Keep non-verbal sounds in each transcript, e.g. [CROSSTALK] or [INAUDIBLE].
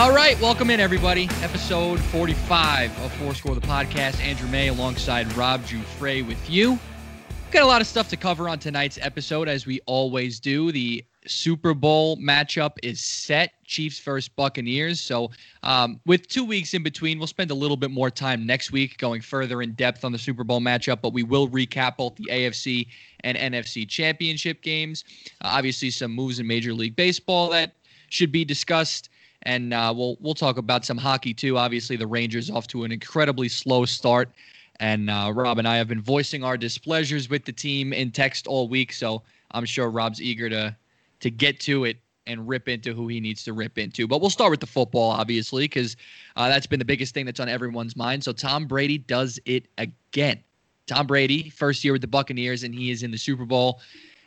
All right, welcome in everybody. Episode 45 of Four Score the podcast. Andrew May alongside Rob Jufre with you. Got a lot of stuff to cover on tonight's episode, as we always do. The Super Bowl matchup is set Chiefs versus Buccaneers. So, um, with two weeks in between, we'll spend a little bit more time next week going further in depth on the Super Bowl matchup, but we will recap both the AFC and NFC championship games. Uh, obviously, some moves in Major League Baseball that should be discussed. And uh, we'll we'll talk about some hockey too. Obviously, the Rangers off to an incredibly slow start, and uh, Rob and I have been voicing our displeasures with the team in text all week. So I'm sure Rob's eager to to get to it and rip into who he needs to rip into. But we'll start with the football, obviously, because uh, that's been the biggest thing that's on everyone's mind. So Tom Brady does it again. Tom Brady, first year with the Buccaneers, and he is in the Super Bowl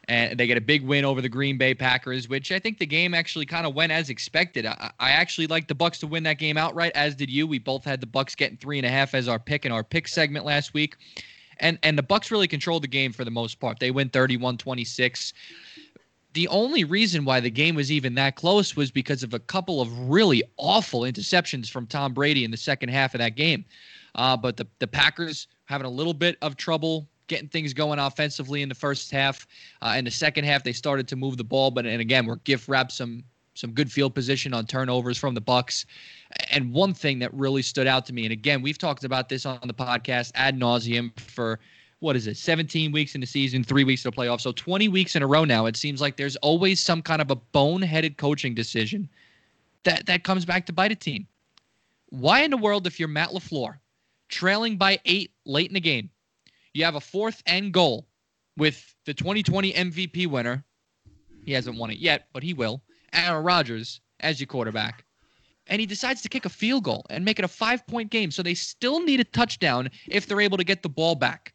and they get a big win over the Green Bay Packers, which I think the game actually kind of went as expected. I, I actually like the Bucks to win that game outright, as did you. We both had the Bucks getting three and a half as our pick in our pick segment last week, and and the Bucks really controlled the game for the most part. They win 31-26. The only reason why the game was even that close was because of a couple of really awful interceptions from Tom Brady in the second half of that game. Uh, but the the Packers having a little bit of trouble getting things going offensively in the first half. Uh, in the second half, they started to move the ball, but and again, we're gift wrapped some some good field position on turnovers from the Bucks. And one thing that really stood out to me, and again, we've talked about this on the podcast ad nauseum for what is it, 17 weeks in the season, three weeks in the playoffs. So 20 weeks in a row now. It seems like there's always some kind of a boneheaded coaching decision that that comes back to bite a team. Why in the world, if you're Matt LaFleur, trailing by eight late in the game, you have a fourth and goal with the 2020 MVP winner. He hasn't won it yet, but he will. Aaron Rodgers as your quarterback. And he decides to kick a field goal and make it a five point game. So they still need a touchdown if they're able to get the ball back.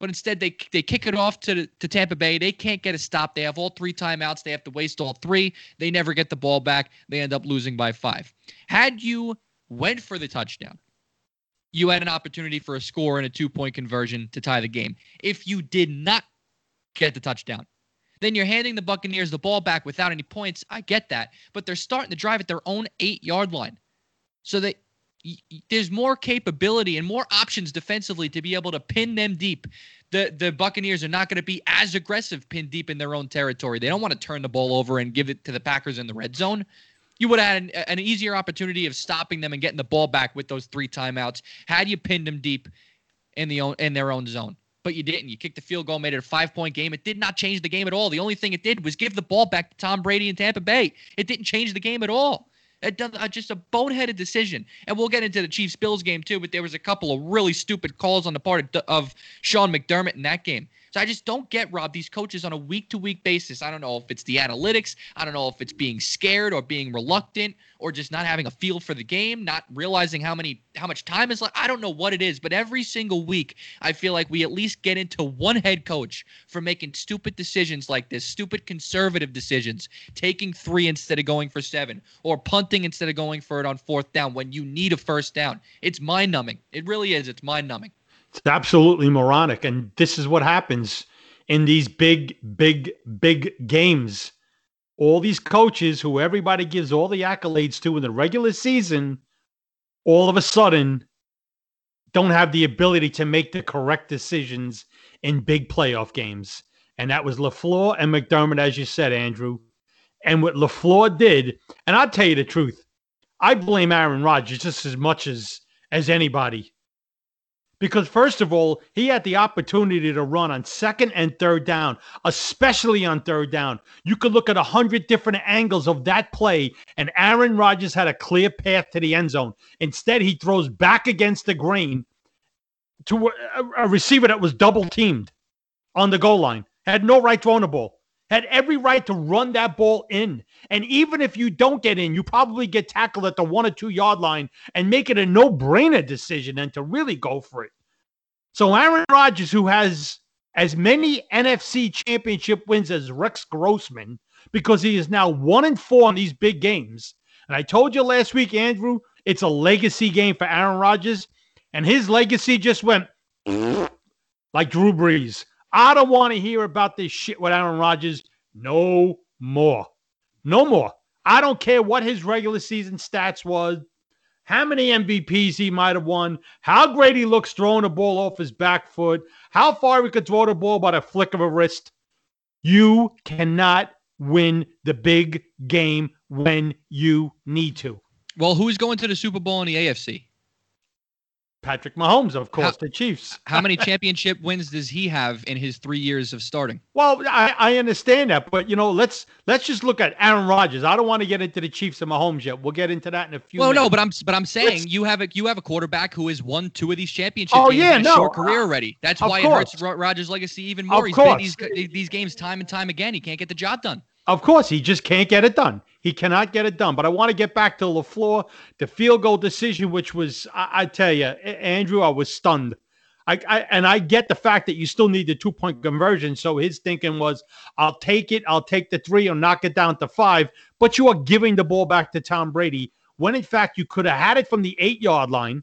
But instead, they, they kick it off to, to Tampa Bay. They can't get a stop. They have all three timeouts. They have to waste all three. They never get the ball back. They end up losing by five. Had you went for the touchdown, you had an opportunity for a score and a two point conversion to tie the game. If you did not get the touchdown, then you're handing the Buccaneers the ball back without any points. I get that, but they're starting to drive at their own eight yard line. So that there's more capability and more options defensively to be able to pin them deep. The the Buccaneers are not going to be as aggressive pinned deep in their own territory. They don't want to turn the ball over and give it to the Packers in the red zone you would have had an, an, easier opportunity of stopping them and getting the ball back with those three timeouts had you pinned them deep in the own, in their own zone. But you didn't. You kicked the field goal, made it a five point game. It did not change the game at all. The only thing it did was give the ball back to Tom Brady in Tampa Bay. It didn't change the game at all. It done uh, just a boneheaded decision. And we'll get into the Chiefs Bills game too. But there was a couple of really stupid calls on the part of, of Sean McDermott in that game. So I just don't get, Rob, these coaches on a week to week basis. I don't know if it's the analytics. I don't know if it's being scared or being reluctant or just not having a feel for the game, not realizing how many how much time is left. I don't know what it is, but every single week I feel like we at least get into one head coach for making stupid decisions like this, stupid conservative decisions, taking three instead of going for seven, or punting instead of going for it on fourth down when you need a first down. It's mind numbing. It really is. It's mind numbing. It's absolutely moronic. And this is what happens in these big, big, big games. All these coaches who everybody gives all the accolades to in the regular season, all of a sudden don't have the ability to make the correct decisions in big playoff games. And that was LaFleur and McDermott, as you said, Andrew. And what LaFleur did, and I'll tell you the truth, I blame Aaron Rodgers just as much as as anybody because, first of all, he had the opportunity to run on second and third down, especially on third down. You could look at a hundred different angles of that play, and Aaron Rodgers had a clear path to the end zone. Instead, he throws back against the grain to a, a receiver that was double teamed on the goal line. Had no right throwing the ball. Had every right to run that ball in. And even if you don't get in, you probably get tackled at the one or two yard line and make it a no brainer decision and to really go for it. So Aaron Rodgers, who has as many NFC championship wins as Rex Grossman, because he is now one and four in these big games. And I told you last week, Andrew, it's a legacy game for Aaron Rodgers. And his legacy just went like Drew Brees. I don't want to hear about this shit with Aaron Rodgers no more. No more. I don't care what his regular season stats was, how many MVPs he might have won, how great he looks throwing the ball off his back foot, how far he could throw the ball by the flick of a wrist. You cannot win the big game when you need to. Well, who's going to the Super Bowl in the AFC? Patrick Mahomes, of course, How- the Chiefs. [LAUGHS] How many championship wins does he have in his three years of starting? Well, I, I understand that, but you know, let's let's just look at Aaron Rodgers. I don't want to get into the Chiefs and Mahomes yet. We'll get into that in a few. Well, no, but I'm but I'm saying Let's- you have a you have a quarterback who has won two of these championships Oh, games yeah, in a no, short career uh, already. That's why it hurts Ro- Rodgers' legacy even more. Of He's been these these games time and time again. He can't get the job done. Of course, he just can't get it done. He cannot get it done. But I want to get back to LaFleur, the field goal decision, which was, I, I tell you, Andrew, I was stunned. I, I and I get the fact that you still need the two point conversion. So his thinking was, I'll take it, I'll take the three, or knock it down to five. But you are giving the ball back to Tom Brady when in fact you could have had it from the eight yard line.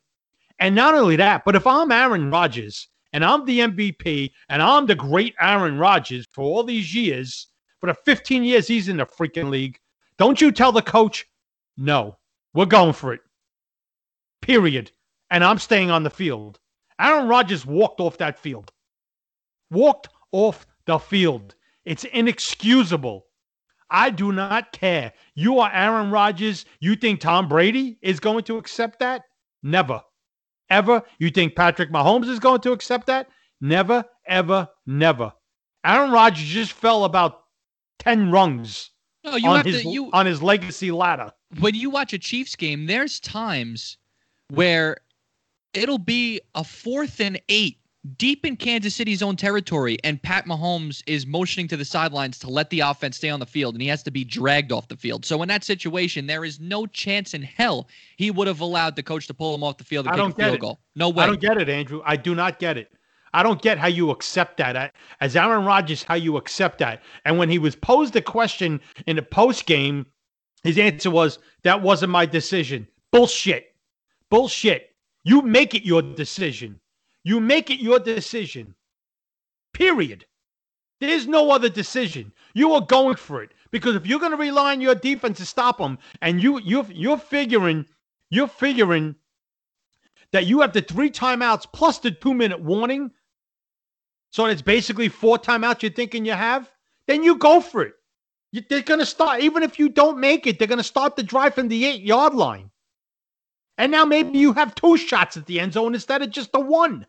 And not only that, but if I'm Aaron Rodgers and I'm the MVP and I'm the great Aaron Rodgers for all these years, for the 15 years he's in the freaking league, don't you tell the coach, no, we're going for it. Period. And I'm staying on the field. Aaron Rodgers walked off that field. Walked off the field. It's inexcusable. I do not care. You are Aaron Rodgers. You think Tom Brady is going to accept that? Never. Ever. You think Patrick Mahomes is going to accept that? Never, ever, never. Aaron Rodgers just fell about 10 rungs No, you on have his, to you on his legacy ladder. when you watch a Chiefs game, there's times where it'll be a fourth and eight deep in Kansas City's own territory, and Pat Mahomes is motioning to the sidelines to let the offense stay on the field, and he has to be dragged off the field. So in that situation, there is no chance in hell he would have allowed the coach to pull him off the field and I kick a field it. goal. No way. I don't get it, Andrew. I do not get it. I don't get how you accept that. I- As Aaron Rodgers, how you accept that. And when he was posed the question in the post game, his answer was, That wasn't my decision. Bullshit. Bullshit. You make it your decision. You make it your decision. Period. There's no other decision. You are going for it because if you're going to rely on your defense to stop them, and you you you're figuring you're figuring that you have the three timeouts plus the two minute warning, so it's basically four timeouts you're thinking you have, then you go for it. You, they're going to start even if you don't make it, they're going to start the drive from the eight yard line, and now maybe you have two shots at the end zone instead of just the one.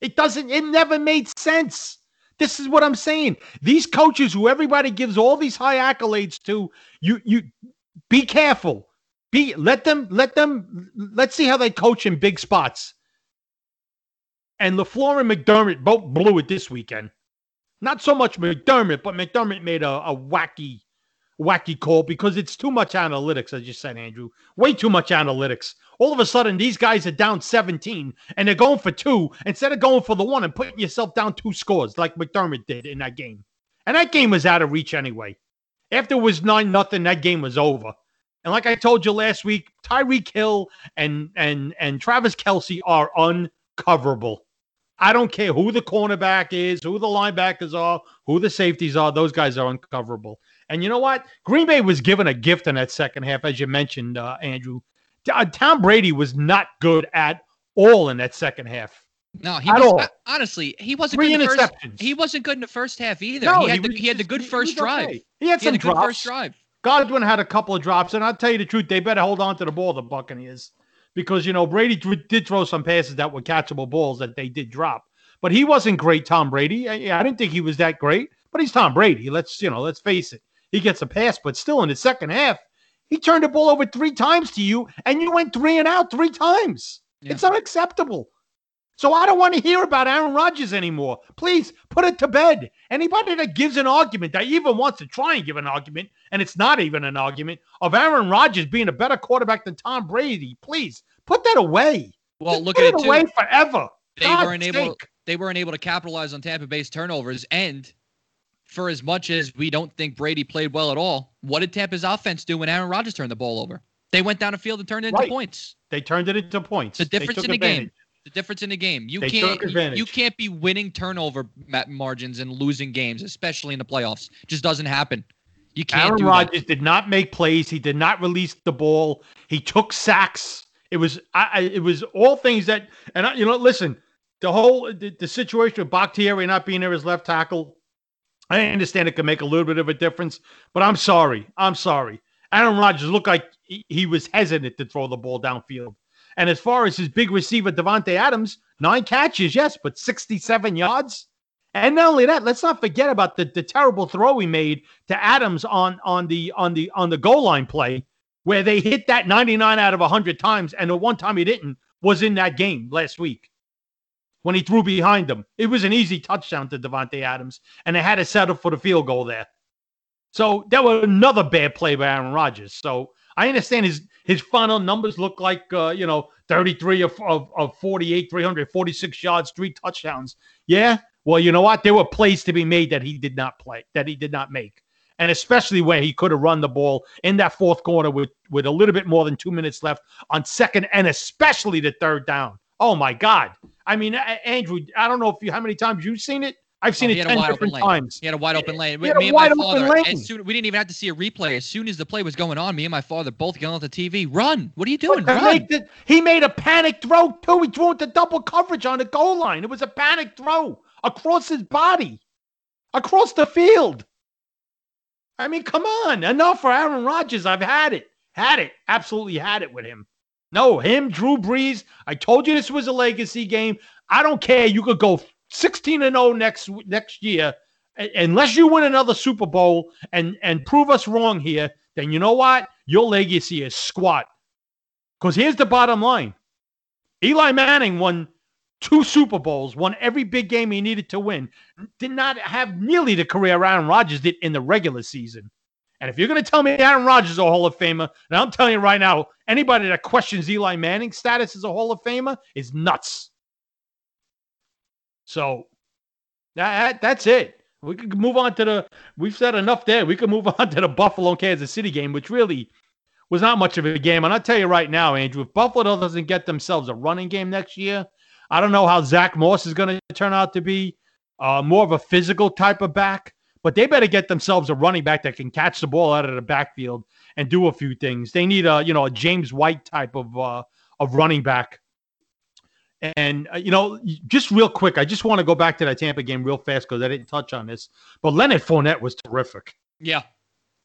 It doesn't. It never made sense. This is what I'm saying. These coaches who everybody gives all these high accolades to, you you be careful. Be let them let them let's see how they coach in big spots. And LaFleur and McDermott both blew it this weekend. Not so much McDermott, but McDermott made a, a wacky, wacky call because it's too much analytics, as you said, Andrew. Way too much analytics. All of a sudden, these guys are down 17 and they're going for two instead of going for the one and putting yourself down two scores like McDermott did in that game. And that game was out of reach anyway. After it was 9 nothing, that game was over. And like I told you last week, Tyreek Hill and and and Travis Kelce are uncoverable. I don't care who the cornerback is, who the linebackers are, who the safeties are. Those guys are uncoverable. And you know what? Green Bay was given a gift in that second half, as you mentioned, uh, Andrew. Uh, Tom Brady was not good at all in that second half. No, he was all. uh, honestly he wasn't Three good in the first. He wasn't good in the first half either. No, he had the, was he had the good first was drive. okay. He had He had some drops. first drive. Godwin had a couple of drops, and I'll tell you the truth, they better hold on to the ball, the Buccaneers, because you know Brady did throw some passes that were catchable balls that they did drop, but he wasn't great. Tom Brady, I, I didn't think he was that great, but he's Tom Brady. Let's you know, let's face it, he gets a pass, but still in the second half, he turned the ball over three times to you, and you went three and out three times. Yeah. It's unacceptable. So I don't want to hear about Aaron Rodgers anymore. Please put it to bed. Anybody that gives an argument, that even wants to try and give an argument, and it's not even an argument of Aaron Rodgers being a better quarterback than Tom Brady, please put that away. Well, Just look at it it too. away forever. They God's weren't able. They weren't able to capitalize on Tampa Bay's turnovers, and for as much as we don't think Brady played well at all, what did Tampa's offense do when Aaron Rodgers turned the ball over? They went down the field and turned it into Right. points. They turned it into points. The difference in the advantage. game. The difference in the game. You They can't. You, can't be winning turnover margins and losing games, especially in the playoffs. Just doesn't happen. You can't. Aaron Rodgers did not make plays. He did not release the ball. He took sacks. It was I, I it was all things that and I, you know listen the whole the, the situation with Bakhtiari not being there as left tackle. I understand it could make a little bit of a difference, but I'm sorry. I'm sorry. Aaron Rodgers looked like he, he was hesitant to throw the ball downfield. And as far as his big receiver Davante Adams, nine catches, yes, but 67 yards. And not only that, let's not forget about the, the terrible throw he made to Adams on on the on the on the goal line play, where they hit that 99 out of 100 times, and the one time he didn't was in that game last week when he threw behind them. It was an easy touchdown to Davante Adams, and they had to settle for the field goal there. So that was another bad play by Aaron Rodgers. So I understand his his final numbers look like uh, you know 33 of, of, of 48, 346 yards, three touchdowns. Yeah, well, you know what? There were plays to be made that he did not play, that he did not make. And especially where he could have run the ball in that fourth quarter with, with a little bit more than two minutes left on second and especially the third down. Oh my God. I mean, Andrew, I don't know if you how many times you've seen it. I've seen Oh, it he had a 10 wide open different lane. times. He had a wide open lane. He had a me and wide my open lane. as soon, we didn't even have to see a replay. As soon as the play was going on, me and my father both yelling at the TV, "Run! What are you doing? Run!" he made a panic throw too. He threw into double coverage on the goal line. It was a panic throw across his body, across the field. I mean, come on. Enough for Aaron Rodgers. I've had it. Had it. Absolutely had it with him. No, him, Drew Brees. I told you this was a legacy game. I don't care. You could go 16 and 0 next next year. Unless you win another Super Bowl and and prove us wrong here, then you know what? Your legacy is squat. Because here's the bottom line. Eli Manning won two Super Bowls, won every big game he needed to win, did not have nearly the career Aaron Rodgers did in the regular season. And if you're going to tell me Aaron Rodgers is a Hall of Famer, and I'm telling you right now, anybody that questions Eli Manning's status as a Hall of Famer is nuts. So that, that's it. We could move on to the. We've said enough there. We could move [LAUGHS] on to the Buffalo Kansas City game, which really was not much of a game. And I'll tell you right now, Andrew, if Buffalo doesn't get themselves a running game next year, I don't know how Zach Moss is going to turn out to be. Uh, more of a physical type of back, but they better get themselves a running back that can catch the ball out of the backfield and do a few things. They need a you know a James White type of uh, of running back. And uh, you know, just real quick, I just want to go back to that Tampa game real fast because I didn't touch on this. But Leonard Fournette was terrific. yeah,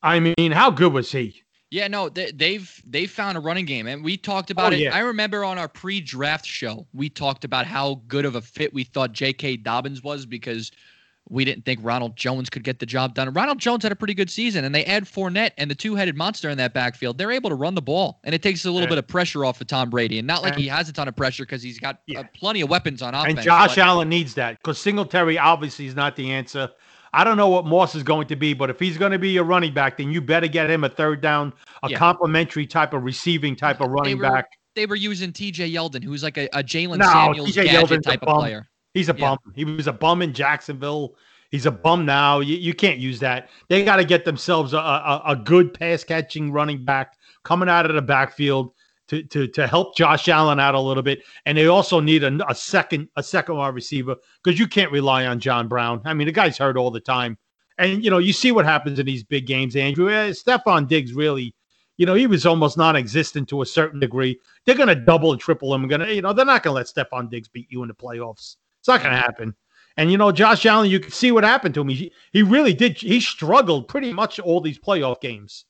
I mean, how good was he? yeah. No, they, they've they've found a running game, and we talked about Oh, it. yeah. I remember on our pre-draft show, we talked about how good of a fit we thought J.K. Dobbins was because we didn't think Ronald Jones could get the job done. Ronald Jones had a pretty good season, and they add Fournette and the two-headed monster in that backfield. They're able to run the ball, and it takes a little Yeah. bit of pressure off of Tom Brady. And not like And- he has a ton of pressure because he's got Yeah. uh, plenty of weapons on offense. and Josh but- Allen needs that because Singletary obviously is not the answer. I don't know what Moss is going to be, but if he's going to be a running back, then you better get him a third down, a Yeah. complementary type of receiving type of running were- back. They were using T.J. Yeldon, who's like a, a Jaylen No, Samuels gadget type of player. He's a Yeah. bum. He was a bum in Jacksonville. He's a bum now. You, you can't use that. They got to get themselves a, a, a good pass catching running back coming out of the backfield to, to, to help Josh Allen out a little bit. And they also need a, a second a second wide receiver because you can't rely on John Brown. I mean, the guy's hurt all the time. And you know, you see what happens in these big games, Andrew. Eh, Stefon Diggs really, you know, he was almost non-existent to a certain degree. They're going to double and triple him. To, you know, they're not going to let Stefon Diggs beat you in the playoffs. It's not going to happen. And you know, Josh Allen, you can see what happened to him. He, he really did. He struggled pretty much all these playoff games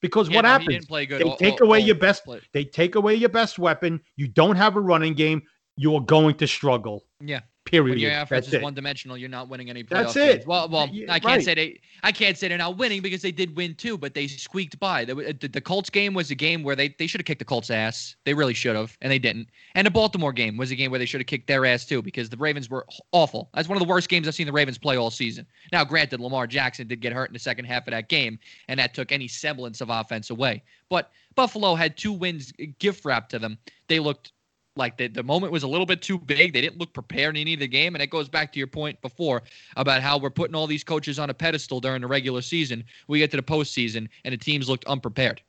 because Yeah, what no, happens? didn't play good They all- take all- away all your best. play- They take away your best weapon. You don't have a running game. You are going to struggle. Yeah. Period. When your offense That's is it. one dimensional, you're not winning any playoff That's games. it. Well, well, Yeah, I can't right. say they. I can't say they're not winning because they did win too, but they squeaked by. The, uh, the, the Colts game was a game where they, they should have kicked the Colts' ass. They really should have, and they didn't. And the Baltimore game was a game where they should have kicked their ass too because the Ravens were awful. That's one of the worst games I've seen the Ravens play all season. Now, granted, Lamar Jackson did get hurt in the second half of that game, and that took any semblance of offense away. But Buffalo had two wins uh, gift wrapped to them. They looked like the, the moment was a little bit too big. They didn't look prepared in any of the game. And it goes back to your point before about how we're putting all these coaches on a pedestal during the regular season. We get to the postseason and the teams looked unprepared.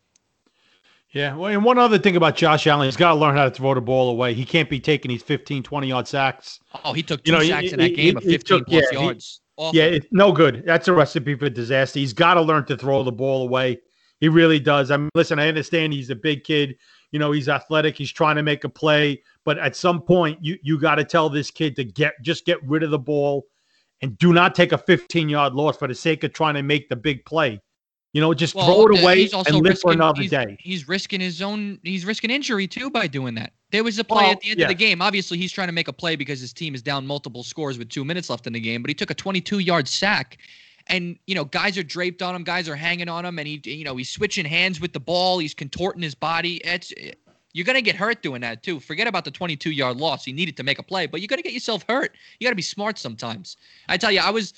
Yeah. Well, and one other thing about Josh Allen, he's got to learn how to throw the ball away. He can't be taking these 15, 20 yard sacks. Oh, he took You two know, he- sacks in he- that game he- of 15 took- plus yeah, yards. Awful. Yeah, it's no good. That's a recipe for disaster. He's got to learn to throw the ball away. He really does. I mean, listen, I understand he's a big kid. You know, he's athletic. He's trying to make a play, but at some point, you you got to tell this kid to get just get rid of the ball, and do not take a 15 yard loss for the sake of trying to make the big play. You know, just Well, throw it away and live for another he's, day. He's risking his own. He's risking injury too by doing that. There was a play Well, at the end yeah. of the game. Obviously, he's trying to make a play because his team is down multiple scores with two minutes left in the game. But he took a 22-yard sack, and you know, guys are draped on him, guys are hanging on him, and he, you know, he's switching hands with the ball. He's contorting his body. It's you're gonna get hurt doing that too. Forget about the 22-yard loss. He needed to make a play, but you got to get yourself hurt. You got to be smart sometimes. I tell you, I was.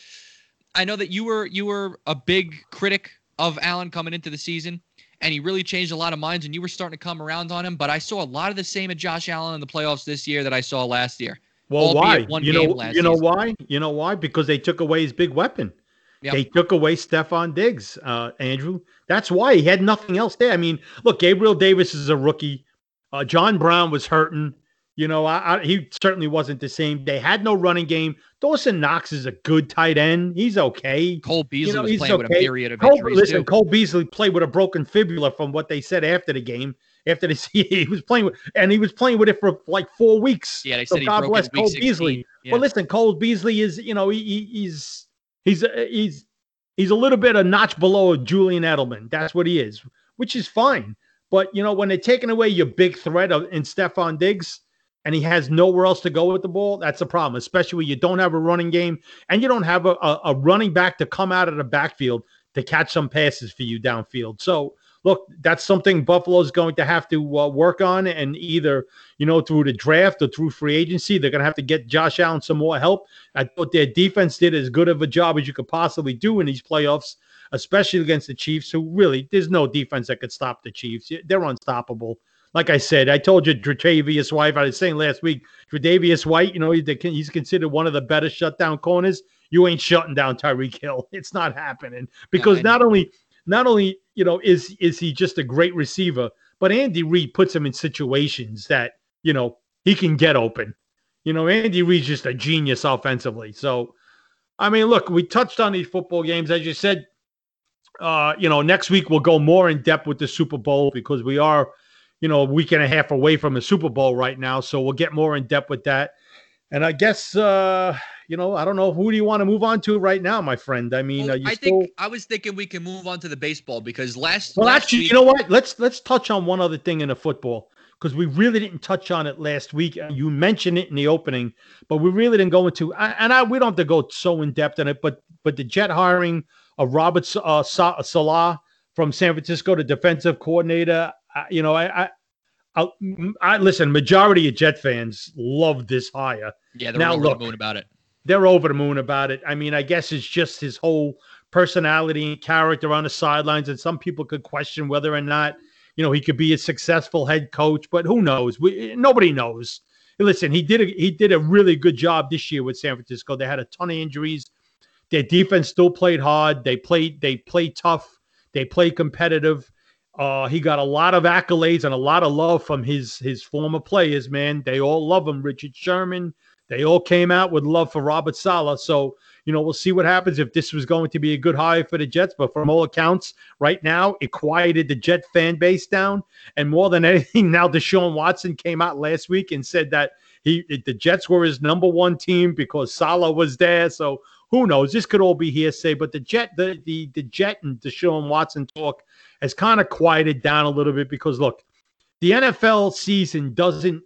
I know that you were you were a big critic of Allen coming into the season, and he really changed a lot of minds, and you were starting to come around on him. But I saw a lot of the same at Josh Allen in the playoffs this year that I saw last year. Well, why? one You know, you know season. why? You know why? Because they took away his big weapon. Yep. They took away Stefon Diggs, uh, Andrew. That's why he had nothing else there. I mean, look, Gabriel Davis is a rookie. Uh, John Brown was hurting. You know, I, I, he certainly wasn't the same. They had no running game. Dawson Knox is a good tight end. He's okay. Cole Beasley you know, was he's playing with a okay. myriad of Cole, injuries listen, too. Cole Beasley played with a broken fibula from what they said after the game. After the [LAUGHS] he was playing with, and he was playing with it for like four weeks. Yeah, they So said he God broke bless Cole 16. Beasley. Yeah. Well, listen, Cole Beasley is, you know, he, he, he's he's uh, he's he's a little bit a notch below Julian Edelman. That's what he is, which is fine. But you know, when they're taking away your big threat of in Stefon Diggs, and he has nowhere else to go with the ball, that's a problem. Especially when you don't have a running game and you don't have a, a, a running back to come out of the backfield to catch some passes for you downfield. So look, that's something Buffalo's going to have to uh, work on, and either you know through the draft or through free agency, they're going to have to get Josh Allen some more help. I thought their defense did as good of a job as you could possibly do in these playoffs, especially against the Chiefs, who really there's no defense that could stop the Chiefs. They're unstoppable. Like I said, I told you Tre'Davious White. I was saying last week, Tre'Davious White. You know, he- they can- he's considered one of the better shutdown corners. You ain't shutting down Tyreek Hill. [LAUGHS] It's not happening because I not only not only you know is is he just a great receiver, but Andy Reid puts him in situations that you know he can get open. You know, Andy Reid's just a genius offensively. So, I mean, look, we touched on these football games as you said. Uh, you know, next week we'll go more in depth with the Super Bowl because we are, you know, a week and a half away from the Super Bowl right now. So we'll get more in depth with that. And I guess, uh, you know, I don't know who do you want to move on to right now, my friend. I mean, Well, I still? think I was thinking we can move on to the baseball because last Well, last actually, week, you know what? Let's let's touch on one other thing in the football because we really didn't touch on it last week. You mentioned it in the opening, but we really didn't go into. And I we don't have to go so in depth on it, but but the Jet hiring of Robert uh, Sa- Saleh from San Francisco, the defensive coordinator. You know, I. I I, I listen. Majority of Jet fans love this hire. yeah, they're now over look. about it. They're over the moon about it. I mean, I guess it's just his whole personality and character on the sidelines, and some people could question whether or not you know he could be a successful head coach. But who knows? We, nobody knows. Listen, he did a, he did a really good job this year with San Francisco. They had a ton of injuries. Their defense still played hard. They played they played tough. They played competitive. Uh, he got a lot of accolades and a lot of love from his his former players. Man, they all love him. Richard Sherman. They all came out with love for Robert Saleh. So you know we'll see what happens if this was going to be a good hire for the Jets. But from all accounts, right now it quieted the Jet fan base down. And more than [LAUGHS] anything, now Deshaun Watson came out last week and said that he the Jets were his number one team because Saleh was there. So who knows? This could all be hearsay. But the Jet, the the the Jet and Deshaun Watson talk has kind of quieted down a little bit because look, the NFL season doesn't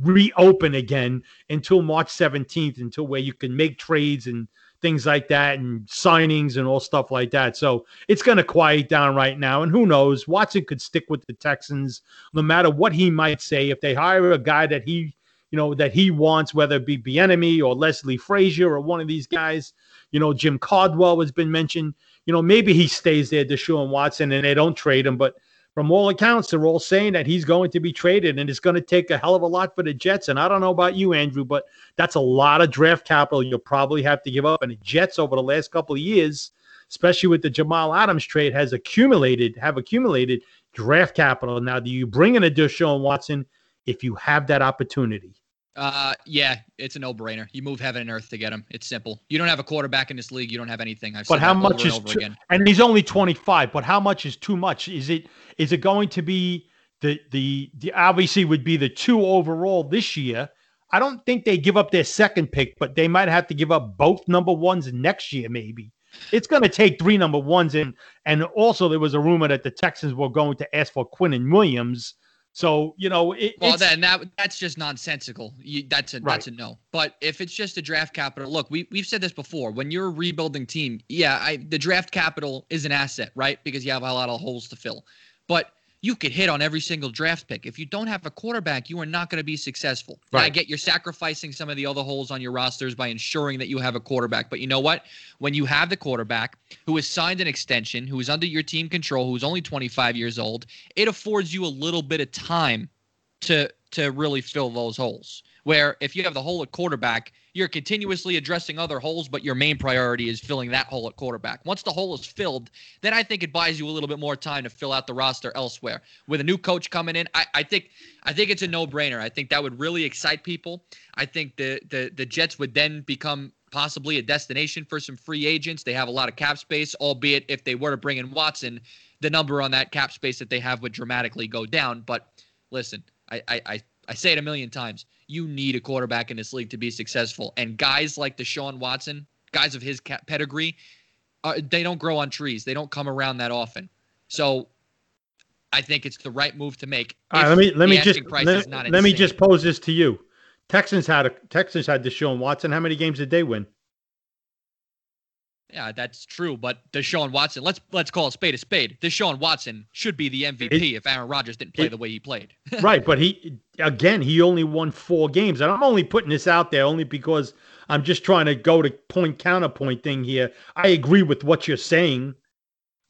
reopen again until March 17th, until where you can make trades and things like that and signings and all stuff like that. So it's going to quiet down right now. And who knows? Watson could stick with the Texans no matter what he might say. If they hire a guy that he, you know, that he wants, whether it be Bieniemy or Leslie Frazier or one of these guys, you know, Jim Caldwell has been mentioned. You know, maybe he stays there, Deshaun Watson, and they don't trade him. But from all accounts, they're all saying that he's going to be traded, and it's going to take a hell of a lot for the Jets. And I don't know about you, Andrew, but that's a lot of draft capital you'll probably have to give up. And the Jets over the last couple of years, especially with the Jamal Adams trade, has accumulated have accumulated draft capital. Now, do you bring in a Deshaun Watson if you have that opportunity? Uh, yeah, it's a no-brainer. You move heaven and earth to get him. It's simple. You don't have a quarterback in this league. You don't have anything. I've but how much is too, and he's only 25. But how much is too much? Is it is it going to be the the the obviously would be the two overall this year? I don't think they give up their second pick, but they might have to give up both number ones next year, maybe. It's going to take three number ones, and and also there was a rumor that the Texans were going to ask for Quinnen Williams. So you know, it, well, then that that's just nonsensical. You, that's a right. that's a no. But if it's just a draft capital, look, we we've said this before. When you're a rebuilding team, yeah, I, the draft capital is an asset, right? Because you have a lot of holes to fill. But you could hit on every single draft pick. If you don't have a quarterback, you are not going to be successful. Right. I get you're sacrificing some of the other holes on your rosters by ensuring that you have a quarterback. But you know what? When you have the quarterback who has signed an extension, who is under your team control, who's only 25 years old, it affords you a little bit of time to to really fill those holes. Where if you have the hole at quarterback, you're continuously addressing other holes, but your main priority is filling that hole at quarterback. Once the hole is filled, then I think it buys you a little bit more time to fill out the roster elsewhere. With a new coach coming in, I, I think I think it's a no-brainer. I think that would really excite people. I think the the the Jets would then become possibly a destination for some free agents. They have a lot of cap space, albeit if they were to bring in Watson, the number on that cap space that they have would dramatically go down. But listen, I I, I say it a million times you need a quarterback in this league to be successful. And guys like Deshaun Watson, guys of his pedigree, uh, they don't grow on trees. They don't come around that often. So I think it's the right move to make. All right, let me let me just let, let me just pose this to you. Texans had a Texans had Deshaun Watson. How many games did they win? Yeah, that's true. But Deshaun Watson, let's let's call a spade a spade. Deshaun Watson should be the MVP it, if Aaron Rodgers didn't play it, the way he played. [LAUGHS] right, but he again he only won four games, and I'm only putting this out there only because I'm just trying to go to point counterpoint thing here. I agree with what you're saying,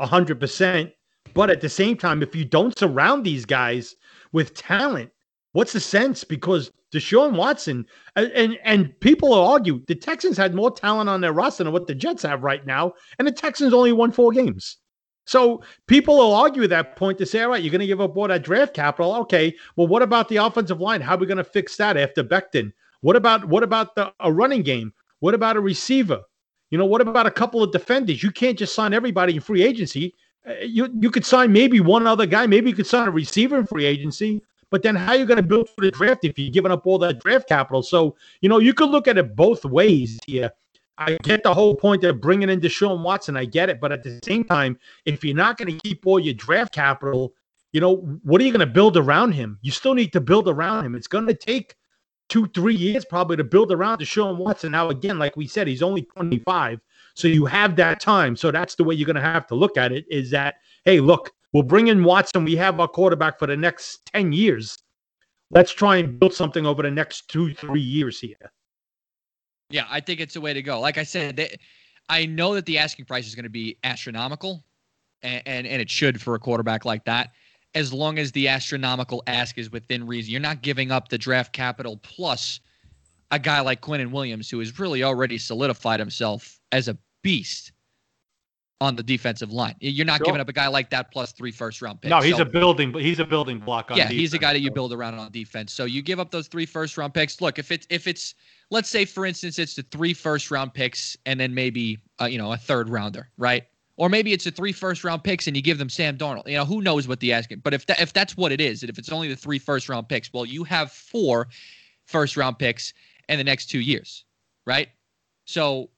hundred percent. But at the same time, if you don't surround these guys with talent, what's the sense? Because Deshaun Watson, and, and, and people argue the Texans had more talent on their roster than what the Jets have right now, and the Texans only won four games. So people will argue that point to say, all right, you're going to give up all that draft capital. Okay, well, what about the offensive line? How are we going to fix that after Becton? What about what about the a running game? What about a receiver? You know, what about a couple of defenders? You can't just sign everybody in free agency. Uh, you you could sign maybe one other guy. Maybe you could sign a receiver in free agency. But then how are you going to build for the draft if you're giving up all that draft capital? So, you know, you could look at it both ways here. I get the whole point of bringing in Deshaun Watson. I get it. But at the same time, if you're not going to keep all your draft capital, you know, what are you going to build around him? You still need to build around him. It's going to take two, three years probably to build around Deshaun Watson. Now, again, like we said, he's only 25. So you have that time. So that's the way you're going to have to look at it is that, hey, look, We'll bring in Watson. We have our quarterback for the next 10 years. Let's try and build something over the next two, three years here. Yeah, I think it's the way to go. Like I said, they, I know that the asking price is going to be astronomical, and, and, and it should for a quarterback like that. As long as the astronomical ask is within reason, you're not giving up the draft capital plus a guy like Quinnen Williams, who has really already solidified himself as a beast on the defensive line. You're not sure. giving up a guy like that plus three first round picks. No, he's so, a building, he's a building block. yeah, defense, he's a guy that you build around on defense. So you give up those three first round picks. Look, if it's if it's let's say for instance it's the three first round picks and then maybe uh, you know a third rounder, right? Or maybe it's a three first round picks and you give them Sam Darnold. You know who knows what the asking. But if that, if that's what it is, and if it's only the three first round picks, well you have four first round picks in the next two years, right? So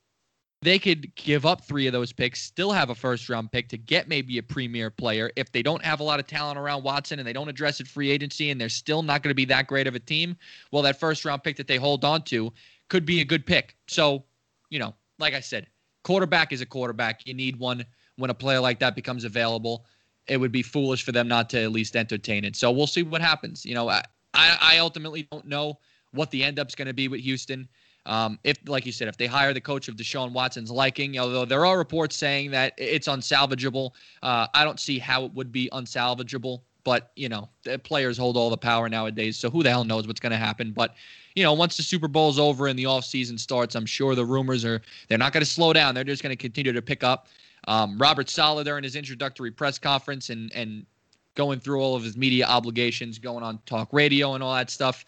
they could give up three of those picks, still have a first round pick to get maybe a premier player. If they don't have a lot of talent around Watson and they don't address it free agency and they're still not going to be that great of a team, well, that first round pick that they hold on to could be a good pick. So, you know, like I said, quarterback is a quarterback. You need one when a player like that becomes available. It would be foolish for them not to at least entertain it. So we'll see what happens. You know, I, I ultimately don't know what the end up's going to be with Houston. Um, if, like you said, if they hire the coach of Deshaun Watson's liking, although there are reports saying that it's unsalvageable, uh, I don't see how it would be unsalvageable. But you know, the players hold all the power nowadays, so who the hell knows what's going to happen? But you know, once the Super Bowl's over and the off season starts, I'm sure the rumors are they're not going to slow down. They're just going to continue to pick up. Um, Robert Saleh in his introductory press conference and and going through all of his media obligations, going on talk radio and all that stuff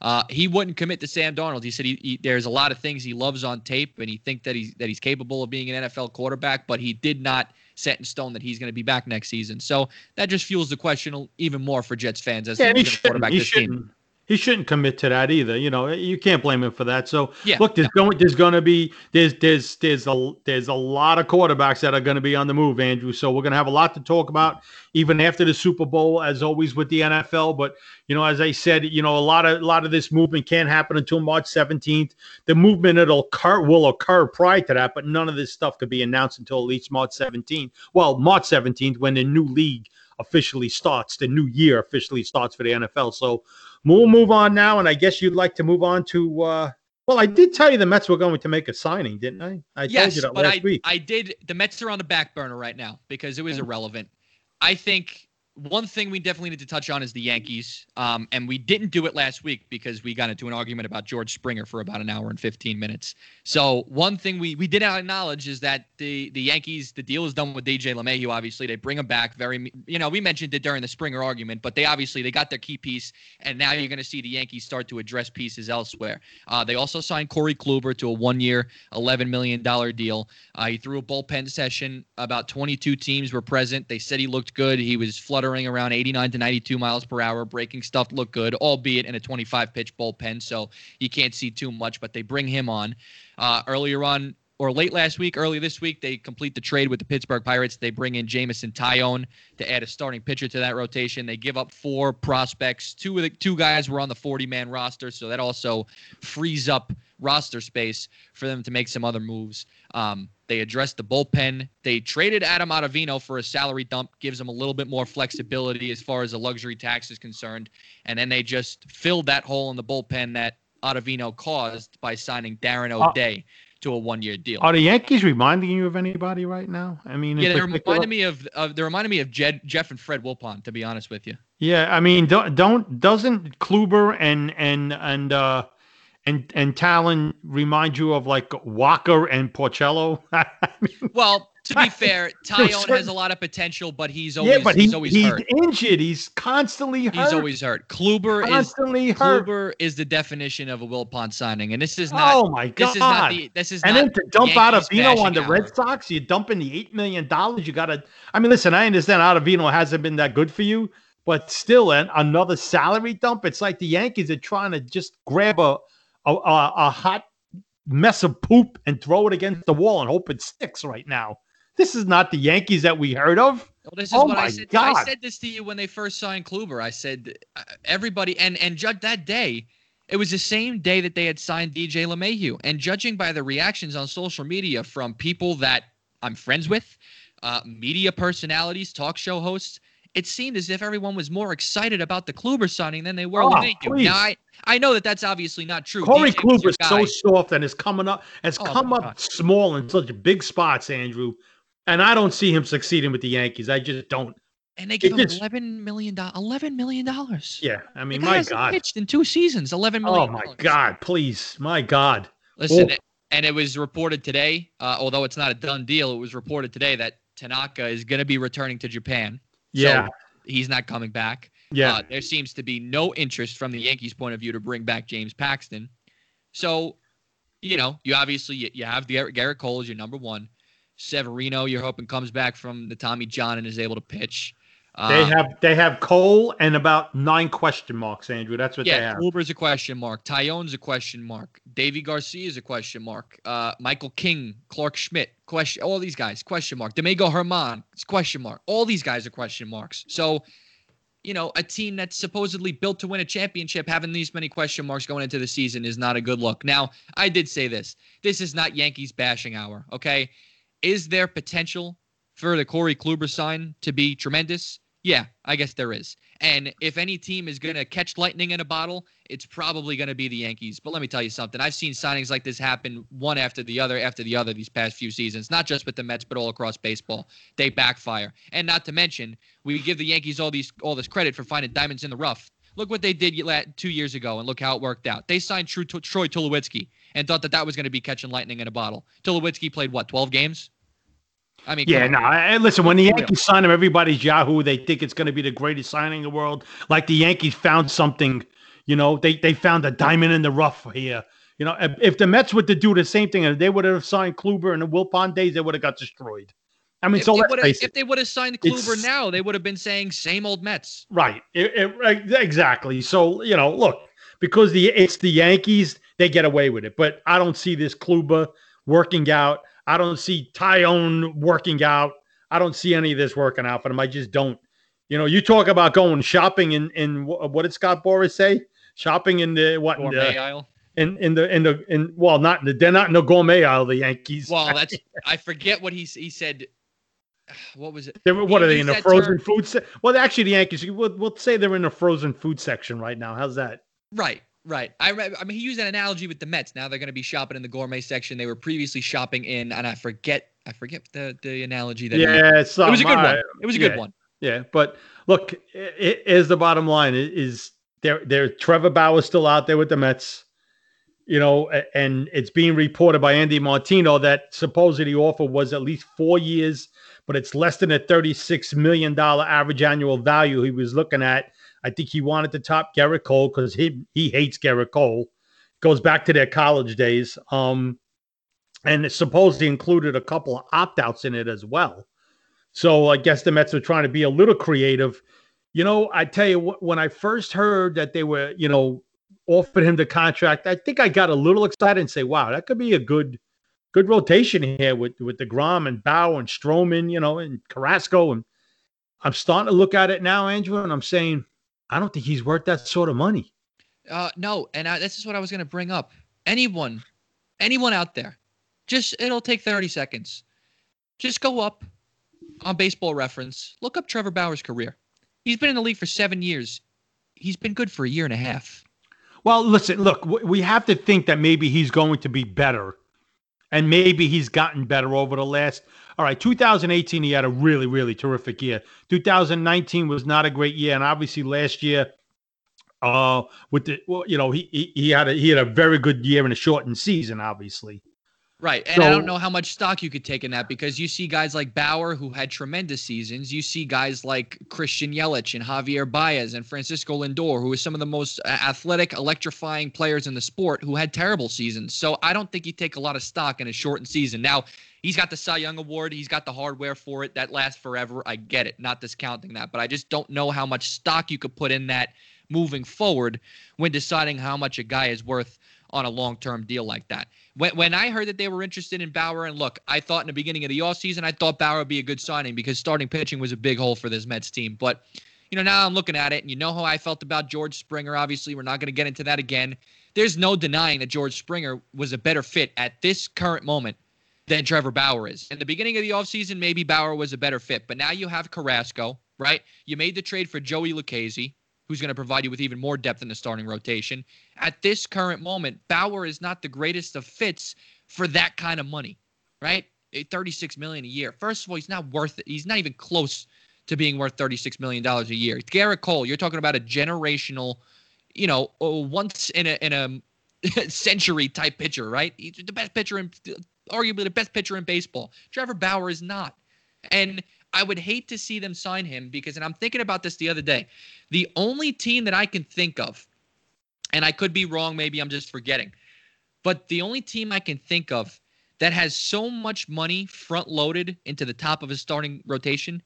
Uh, he wouldn't commit to Sam Darnold. He said he, he, there's a lot of things he loves on tape, and he think that he's that he's capable of being an NFL quarterback, but he did not set in stone that he's going to be back next season. So that just fuels the question even more for Jets fans as yeah, to quarterback this team he shouldn't commit to that either. You know, you can't blame him for that. So yeah, look, there's going there's going to be there's there's there's a there's a lot of quarterbacks that are going to be on the move, Andrew. So we're going to have a lot to talk about even after the Super Bowl, as always with the NFL. But you know, as I said, you know, a lot of a lot of this movement can't happen until March 17th. The movement it'll occur will occur prior to that, but none of this stuff could be announced until at least March 17th. Well, March 17th when the new league officially starts, the new year officially starts for the NFL. So We'll move on now, and I guess you'd like to move on to. Uh, well, I did tell you the Mets were going to make a signing, didn't I? I yes, told you that but last I, week. I did. The Mets are on the back burner right now because it was irrelevant. I think one thing we definitely need to touch on is the Yankees. Um, and we didn't do it last week because we got into an argument about George Springer for about an hour and 15 minutes. So one thing we, we did not acknowledge is that the, the Yankees, the deal is done with DJ LeMahieu, obviously. They bring him back very, you know, we mentioned it during the Springer argument, but they obviously, they got their key piece. And now you're going to see the Yankees start to address pieces elsewhere. Uh, they also signed Corey Kluber to a one-year, $11 million deal. Uh, he threw a bullpen session. About 22 teams were present. They said he looked good. He was fluttering fluttering around 89 to 92 miles per hour, breaking stuff look good, albeit in a 25 pitch bullpen, so you can't see too much. But they bring him on. Uh, earlier on, or late last week, early this week, they complete the trade with the Pittsburgh Pirates. They bring in Jameson Taillon to add a starting pitcher to that rotation. They give up four prospects. Two of the two guys were on the 40 man roster, so that also frees up roster space for them to make some other moves. Um, they addressed the bullpen. They traded Adam Ottavino for a salary dump, gives them a little bit more flexibility as far as the luxury tax is concerned. And then they just filled that hole in the bullpen that Ottavino caused by signing Darren uh, O'Day. Uh, to a one-year deal. Are the Yankees reminding you of anybody right now? I mean, yeah, they're reminding me of, of they're reminding me of Jed, Jeff and Fred Wilpon. To be honest with you. Yeah, I mean, don't don't doesn't Kluber and and and uh and and Taillon remind you of like Walker and Porcello? [LAUGHS] mean, well, to be [LAUGHS] fair, Taillon has a lot of potential, but he's always yeah, but he, he's always he's hurt. injured. He's constantly hurt. He's always hurt. Kluber constantly is hurt. Kluber is the definition of a Wilpon signing, and this is not. Oh my god! This is not the. This is not and then to dump Ottavino on the hour. Red Sox, you dump in the eight million dollars. You got to. I mean, listen, I understand Ottavino hasn't been that good for you, but still, an, another salary dump. It's like the Yankees are trying to just grab a a, a, a hot mess of poop and throw it against the wall and hope it sticks right now. This is not the Yankees that we heard of. Well, this is oh what I said. God. I said this to you when they first signed Kluber. I said uh, everybody and and judge that day. It was the same day that they had signed DJ LeMahieu. And judging by the reactions on social media from people that I'm friends with, uh, media personalities, talk show hosts, it seemed as if everyone was more excited about the Kluber signing than they were oh, Now, I, I know that that's obviously not true. Corey Kluber is so soft and is coming up, has oh, come up God. small in such big spots, Andrew. And I don't see him succeeding with the Yankees. I just don't. And they give him eleven million dollars. Eleven million dollars. Yeah, I mean, my God, pitched in two seasons. Eleven million. Oh my God! Please, my God. Listen, oh. and it was reported today, uh, although it's not a done deal. It was reported today that Tanaka is going to be returning to Japan. Yeah. So he's not coming back. Yeah. Uh, there seems to be no interest from the Yankees' point of view to bring back James Paxton. So, you know, you obviously you, you have Gerrit, Gerrit Cole as your number one. Severino, you're hoping comes back from the Tommy John and is able to pitch. They um, have they have Cole and about nine question marks, Andrew. That's what yeah, they have. Kluber's a question mark. Taillon's a question mark. Deivi Garcia is a question mark. Uh, Michael King, Clarke Schmidt, question. All these guys, question mark. Domingo Germán, it's question mark. All these guys are question marks. So, you know, a team that's supposedly built to win a championship having these many question marks going into the season is not a good look. Now, I did say this. This is not Yankees bashing hour. Okay, is there potential for the Corey Kluber sign to be tremendous? Yeah, I guess there is. And if any team is going to catch lightning in a bottle, it's probably going to be the Yankees. But let me tell you something. I've seen signings like this happen one after the other after the other these past few seasons, not just with the Mets, but all across baseball. They backfire. And not to mention, we give the Yankees all these all this credit for finding diamonds in the rough. Look what they did two years ago, and look how it worked out. They signed Troy Tulowitzki and thought that that was going to be catching lightning in a bottle. Tulowitzki played what, 12 games? I mean, yeah, no. I, listen, when the Yankees sign him, everybody's Yahoo. They think it's going to be the greatest signing in the world. Like the Yankees found something, You know, they they found a diamond in the rough here. You know, if, the Mets were to do the same thing, and they would have signed Kluber in the Wilpon days, they would have got destroyed. I mean, if so they if they would have signed Kluber now, they would have been saying same old Mets. Right. It- it- right, exactly. So, you know, look, because the it's the Yankees, they get away with it. But I don't see this Kluber working out. I don't see Taillon working out. I don't see any of this working out for them. I just don't. You know, you talk about going shopping in in wh- what did Scott Boras say? Shopping in the what in Gourmet the, aisle. in, in the in the in well, not in the they're not in the gourmet aisle. The Yankees. Well, that's [LAUGHS] I forget what he he said. What was it? They were, what he are they in the frozen term- food? Se- well, actually, the Yankees. We'll, we'll say they're in the frozen food section right now. How's that? Right, right. I I mean, he used an analogy with the Mets. Now they're going to be shopping in the gourmet section. They were previously shopping in, and I forget I forget the the analogy that. Yeah, it was a good one. It was a good yeah. one. Yeah, but look, i- i- is the bottom line is there? There, Trevor Bauer still out there with the Mets, you know, and it's being reported by Andy Martino that supposedly offer was at least four years, but it's less than a thirty-six million dollar average annual value he was looking at. I think he wanted to top Gerrit Cole because he he hates Gerrit Cole. Goes back to their college days, um, and supposedly included a couple of opt-outs in it as well. So I guess the Mets are trying to be a little creative. You know, I tell you when I first heard that they were, you know, offered him the contract, I think I got a little excited and say, wow, that could be a good good rotation here with with deGrom and Bow and Stroman, you know, and Carrasco. And I'm starting to look at it now, Andrew, and I'm saying, I don't think he's worth that sort of money. Uh, no, and I, this is what I was going to bring up. Anyone, anyone out there, just it'll take 30 seconds. Just go up on Baseball Reference, look up Trevor Bauer's career. He's been in the league for seven years. He's been good for a year and a half. Well, listen, look, we have to think that maybe he's going to be better. And maybe he's gotten better over the last. All right, 2018, he had a really, really terrific year. 2019 was not a great year. And obviously last year, uh, with the, well, you know, he, he, he had a, he had a very good year in a shortened season, obviously. Right. And I don't know how much stock you could take in that because you see guys like Bauer who had tremendous seasons. You see guys like Christian Yelich and Javier Baez and Francisco Lindor, who are some of the most athletic, electrifying players in the sport who had terrible seasons. So I don't think you take a lot of stock in a shortened season. Now, he's got the Cy Young Award. He's got the hardware for it. That lasts forever. I get it. Not discounting that. But I just don't know how much stock you could put in that moving forward when deciding how much a guy is worth on a long-term deal like that. When, when I heard that they were interested in Bauer, and look, I thought in the beginning of the offseason, I thought Bauer would be a good signing because starting pitching was a big hole for this Mets team. But, you know, now I'm looking at it, and you know how I felt about George Springer. Obviously, we're not going to get into that again. There's no denying that George Springer was a better fit at this current moment than Trevor Bauer is. In the beginning of the offseason, maybe Bauer was a better fit, but now you have Carrasco, right? You made the trade for Joey Lucchesi, who's going to provide you with even more depth in the starting rotation. At this current moment, Bauer is not the greatest of fits for that kind of money, right? Eh, 36 million a year. First of all, he's not worth it. He's not even close to being worth 36 million dollars a year. Gerrit Cole, you're talking about a generational, you know, once in a in a [LAUGHS] century type pitcher, right? He's the best pitcher in arguably the best pitcher in baseball. Trevor Bauer is not. And I would hate to see them sign him because, and I'm thinking about this the other day, the only team that I can think of, and I could be wrong, maybe I'm just forgetting, but the only team I can think of that has so much money front loaded into the top of his starting rotation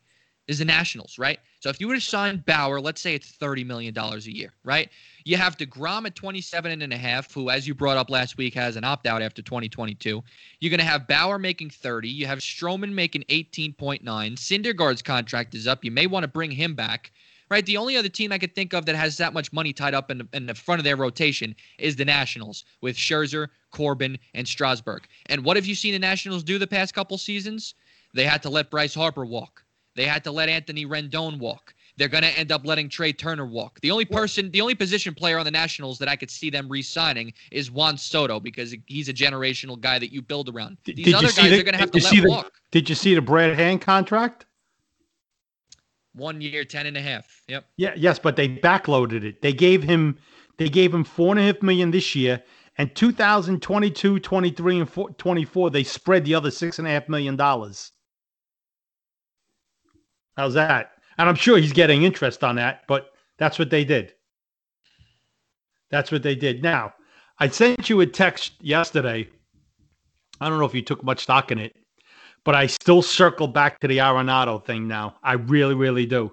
is the Nationals, right? So if you were to sign Bauer, let's say it's $30 million a year, right? You have DeGrom at 27 and a half, who, as you brought up last week, has an opt out after 2022. You're going to have Bauer making 30. You have Stroman making 18.9. Syndergaard's contract is up. You may want to bring him back, right? The only other team I could think of that has that much money tied up in the, in the front of their rotation is the Nationals with Scherzer, Corbin, and Strasburg. And what have you seen the Nationals do the past couple seasons? They had to let Bryce Harper walk. They had to let Anthony Rendon walk. They're going to end up letting Trea Turner walk. The only person, the only position player on the Nationals that I could see them re-signing is Juan Soto because he's a generational guy that you build around. These did other guys the- are going to have to let the- walk. Did you see the Brad Hand contract? One year, ten and a half. Yep. Yeah, yes, but they backloaded it. They gave him they gave him four and a half million this year, and 2022, 23, and 24, they spread the other six and a half million dollars. How's that? And I'm sure he's getting interest on that, but that's what they did. That's what they did. Now, I sent you a text yesterday. I don't know if you took much stock in it, but I still circle back to the Arenado thing now. I really, really do.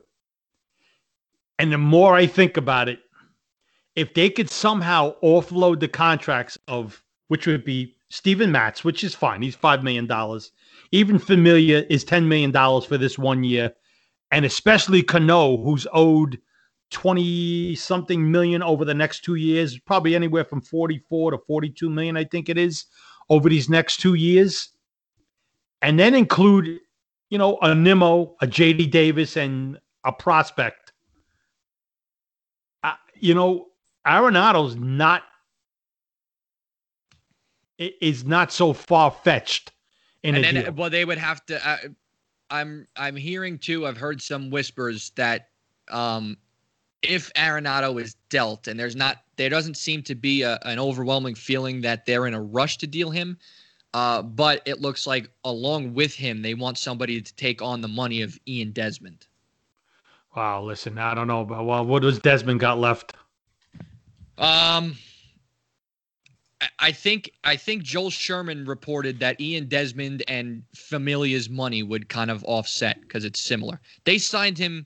And the more I think about it, if they could somehow offload the contracts of which would be Steven Matz, which is fine. He's $5 million. Even Familia is $10 million for this one year. And especially Cano, who's owed 20 something million over the next two years, probably anywhere from 44 to 42 million, I think it is, over these next two years. And then include, you know, a Nimmo, a JD Davis, and a prospect. Uh, you know, Arenado's not is not so far fetched. In and then, well, they would have to. Uh, I'm I'm hearing too. I've heard some whispers that um, if Arenado is dealt, and there's not, there doesn't seem to be a, an overwhelming feeling that they're in a rush to deal him. Uh, but it looks like along with him, they want somebody to take on the money of Ian Desmond. Wow, listen, I don't know, but well, what does Desmond got left? Um, I think I think Joel Sherman reported that Ian Desmond and Familia's money would kind of offset because it's similar. They signed him.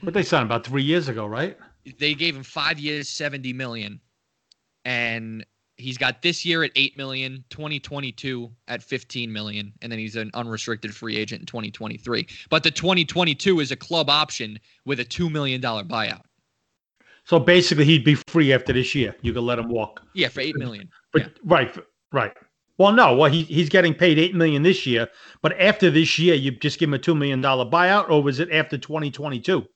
What they signed him about three years ago, right? They gave him five years, seventy million, and he's got this year at eight million, 2022 at fifteen million, and then he's an unrestricted free agent in 2023. But the 2022 is a club option with a two million dollar buyout. So basically, he'd be free after this year. You could let him walk. Yeah, for eight million. But yeah. right, right. Well, no. Well, he, he's getting paid eight million this year, but after this year, you just give him a two million dollar buyout, or was it after twenty twenty two?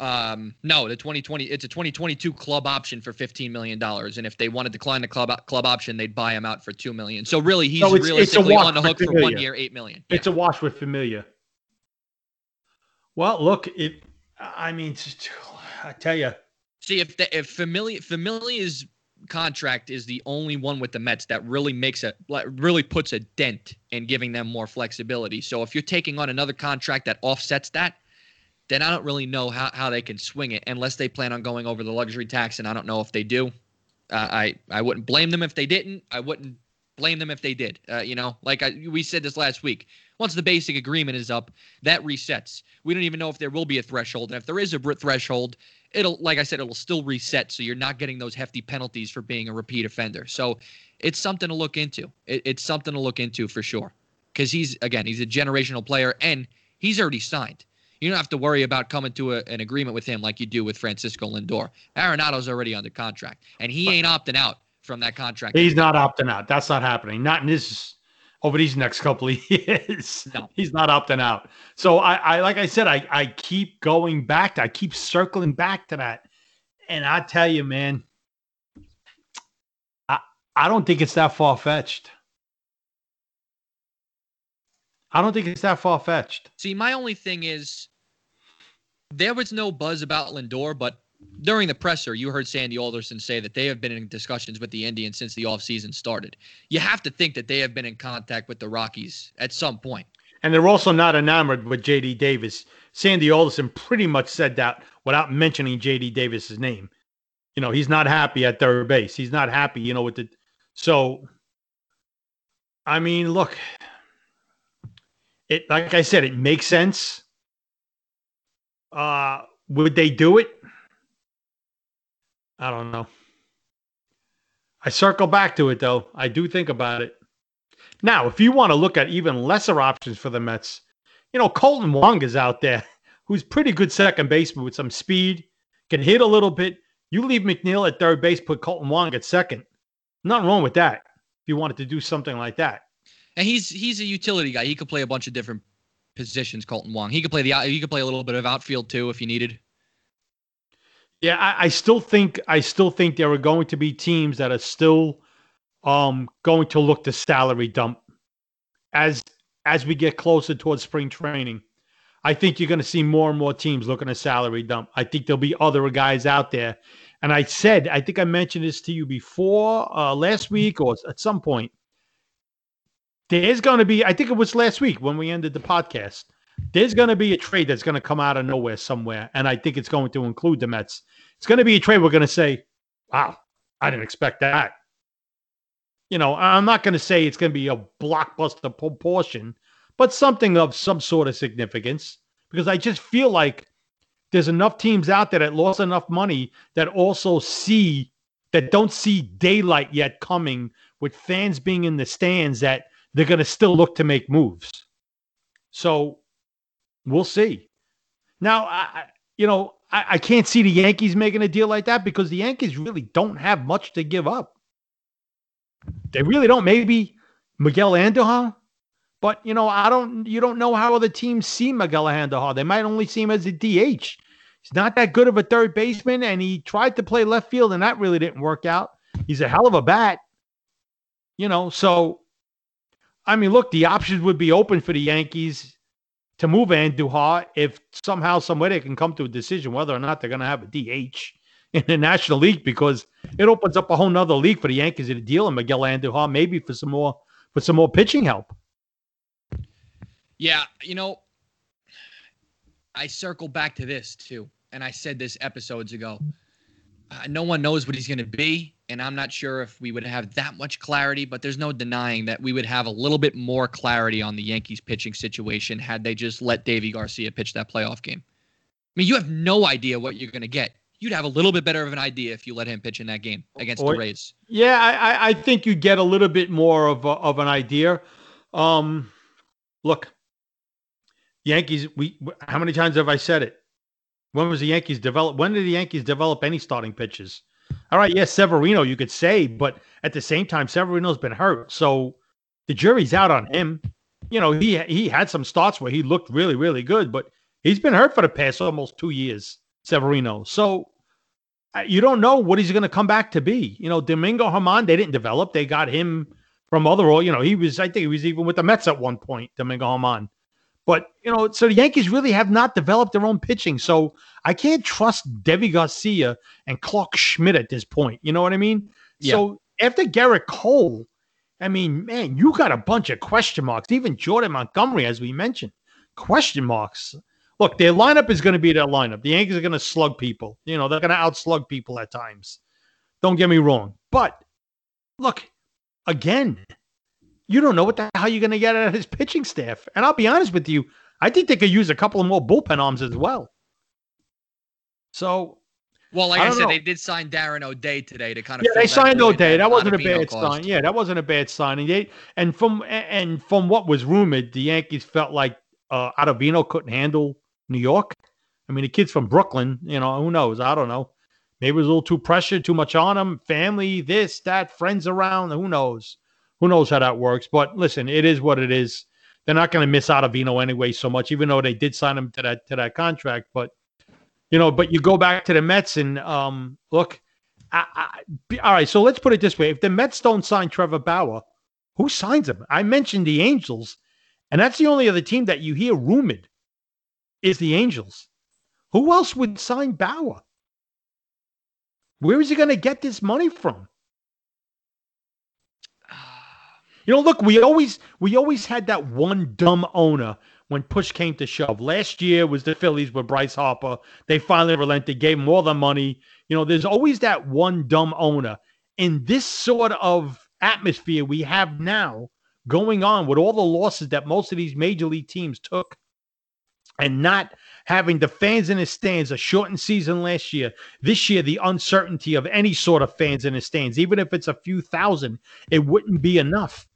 Um, no, the 2020 it's a 2022 club option for 15 million dollars, and if they want to decline the club club option, they'd buy him out for two million. So really, he's so it's, realistically it's on the hook for, for one year, eight million. It's a wash with Familia. Well, look, it. I mean, I tell you. See if the, if Familia Familia's contract is the only one with the Mets that really makes a really puts a dent in giving them more flexibility. So if you're taking on another contract that offsets that, then I don't really know how, how they can swing it unless they plan on going over the luxury tax, and I don't know if they do. Uh, I I wouldn't blame them if they didn't. I wouldn't blame them if they did. Uh, you know, like I, we said this last week, once the basic agreement is up, that resets. We don't even know if there will be a threshold, and if there is a threshold, it'll like I said, it'll still reset, so you're not getting those hefty penalties for being a repeat offender. So it's something to look into. It, it's something to look into for sure, because he's again he's a generational player and he's already signed. You don't have to worry about coming to a, an agreement with him like you do with Francisco Lindor. Arenado's already under contract, and he ain't opting out from that contract. He's not opting out. That's not happening. Not in this over these next couple of [LAUGHS] years. No. He's not opting out. So I, I like I said, I, I keep going back to I keep circling back to that. And I tell you, man, I I don't think it's that far fetched. I don't think it's that far fetched. See, my only thing is there was no buzz about Lindor, but during the presser, you heard Sandy Alderson say that they have been in discussions with the Indians since the offseason started. You have to think that they have been in contact with the Rockies at some point. And they're also not enamored with JD Davis. Sandy Alderson pretty much said that without mentioning JD Davis's name. You know, he's not happy at third base. He's not happy, you know, with the so I mean, look, it like I said, it makes sense. Uh would they do it? I don't know. I circle back to it though. I do think about it. Now, if you want to look at even lesser options for the Mets, you know, Kolten Wong is out there, [LAUGHS] who's pretty good second baseman with some speed, can hit a little bit. You leave McNeil at third base, put Kolten Wong at second. Nothing wrong with that. If you wanted to do something like that. And he's he's a utility guy. He could play a bunch of different positions. Kolten Wong. He could play the he could play a little bit of outfield too if you needed. Yeah, I, I, still think I still think there are going to be teams that are still um, going to look to salary dump as as we get closer towards spring training. I think you're going to see more and more teams looking to salary dump. I think there'll be other guys out there. And I said, I think I mentioned this to you before uh, last week or at some point. There's going to be, I think it was last week when we ended the podcast. There's going to be a trade that's going to come out of nowhere somewhere, and I think it's going to include the Mets. It's going to be a trade we're going to say, wow, I didn't expect that. You know, I'm not going to say it's going to be a blockbuster proportion, but something of some sort of significance because I just feel like there's enough teams out there that lost enough money that also see that don't see daylight yet coming with fans being in the stands that they're going to still look to make moves. So we'll see. Now, I, you know, I, I can't see the Yankees making a deal like that because the Yankees really don't have much to give up. They really don't. Maybe Miguel Andujar, but you know, I don't. You don't know how other teams see Miguel Andujar. They might only see him as a DH. He's not that good of a third baseman, and he tried to play left field, and that really didn't work out. He's a hell of a bat, you know. So, I mean, look, the options would be open for the Yankees to move Andujar if somehow, someway they can come to a decision whether or not they're going to have a DH in the National League because it opens up a whole nother league for the Yankees to deal in Miguel Andujar, maybe for some more for some more pitching help. Yeah, you know, I circle back to this too, and I said this episodes ago. Uh, no one knows what he's going to be, and I'm not sure if we would have that much clarity, but there's no denying that we would have a little bit more clarity on the Yankees pitching situation had they just let Deivi Garcia pitch that playoff game. I mean, you have no idea what you're going to get. You'd have a little bit better of an idea if you let him pitch in that game against or, the Rays. Yeah, I, I think you get a little bit more of a, of an idea. Um, look, Yankees. We how many times have I said it? When was the Yankees develop? When did the Yankees develop any starting pitches? All right, yes, Severino, you could say, but at the same time, Severino's been hurt, so the jury's out on him. You know, he he had some starts where he looked really, really good, but he's been hurt for the past almost two years, Severino. So uh, you don't know what he's going to come back to be. You know, Domingo Germán, they didn't develop; they got him from other. You know, he was, I think, he was even with the Mets at one point, Domingo Germán. But you know, so the Yankees really have not developed their own pitching. So I can't trust Deivi Garcia and Clarke Schmidt at this point. You know what I mean? Yeah. So after Gerrit Cole, I mean, man, you got a bunch of question marks. Even Jordan Montgomery, as we mentioned, question marks. Look, their lineup is going to be their lineup. The Yankees are going to slug people. You know, they're going to outslug people at times. Don't get me wrong. But look, again, you don't know what the hell you're going to get out of his pitching staff. And I'll be honest with you, I think they could use a couple of more bullpen arms as well. So, well, like I, I said, know. they did sign Darren O'Day today to kind of. Yeah, they signed O'Day. That wasn't a bad sign. Yeah, that wasn't a bad signing. They and from and from what was rumored, the Yankees felt like uh, Ottavino couldn't handle New York. I mean, the kid's from Brooklyn. You know, who knows? I don't know. Maybe it was a little too pressure, too much on him. Family, this, that, friends around. Who knows? Who knows how that works? But listen, it is what it is. They're not going to miss Ottavino anyway so much, even though they did sign him to that to that contract. But you know, but you go back to the Mets and um, look. I, I, all right, so let's put it this way: if the Mets don't sign Trevor Bauer, who signs him? I mentioned the Angels, and that's the only other team that you hear rumored is the Angels. Who else would sign Bauer? Where is he going to get this money from? You know, look, we always we always had that one dumb owner when push came to shove. Last year was the Phillies with Bryce Harper. They finally relented, gave him all the money. You know, there's always that one dumb owner. In this sort of atmosphere we have now going on with all the losses that most of these major league teams took and not having the fans in the stands, a shortened season last year. This year, the uncertainty of any sort of fans in the stands, even if it's a few thousand, it wouldn't be enough.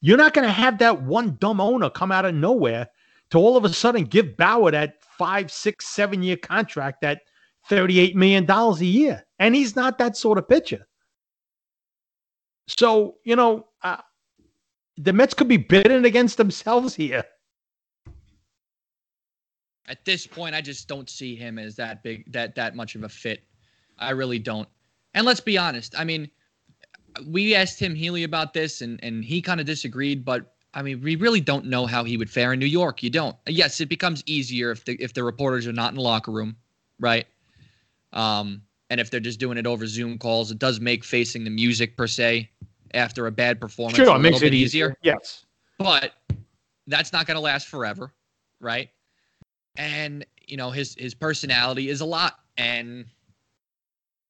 You're not going to have that one dumb owner come out of nowhere to all of a sudden give Bauer that five, six, seven year contract at $38 million a year. And he's not that sort of pitcher. So, you know, uh, the Mets could be bidding against themselves here. At this point, I just don't see him as that big, that that much of a fit. I really don't. And let's be honest. I mean, we asked Tim Healey about this, and and he kind of disagreed. But I mean, we really don't know how he would fare in New York. You don't. Yes, it becomes easier if the if the reporters are not in the locker room, right? Um, and if they're just doing it over Zoom calls, it does make facing the music per se after a bad performance sure, a makes bit easier. easier. Yes, but that's not going to last forever, right? And you know his his personality is a lot and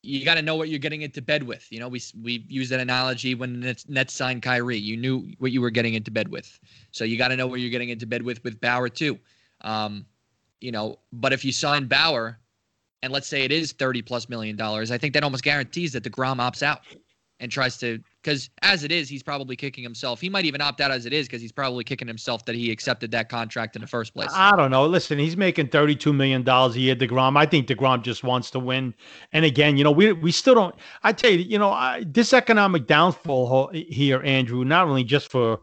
you got to know what you're getting into bed with. You know, we we use that analogy when Nets, Nets signed Kyrie. You knew what you were getting into bed with, so you got to know what you're getting into bed with with Bauer too. Um, you know, but if you sign Bauer, and let's say it is thirty plus million dollars, I think that almost guarantees that the Degrom opts out and tries to because as it is, he's probably kicking himself. He might even opt out as it is because he's probably kicking himself that he accepted that contract in the first place. I don't know. Listen, he's making thirty-two million dollars a year. Degrom. I think Degrom just wants to win. And again, you know, we we still don't. I tell you, you know, I, this economic downfall here, Andrew, not only just for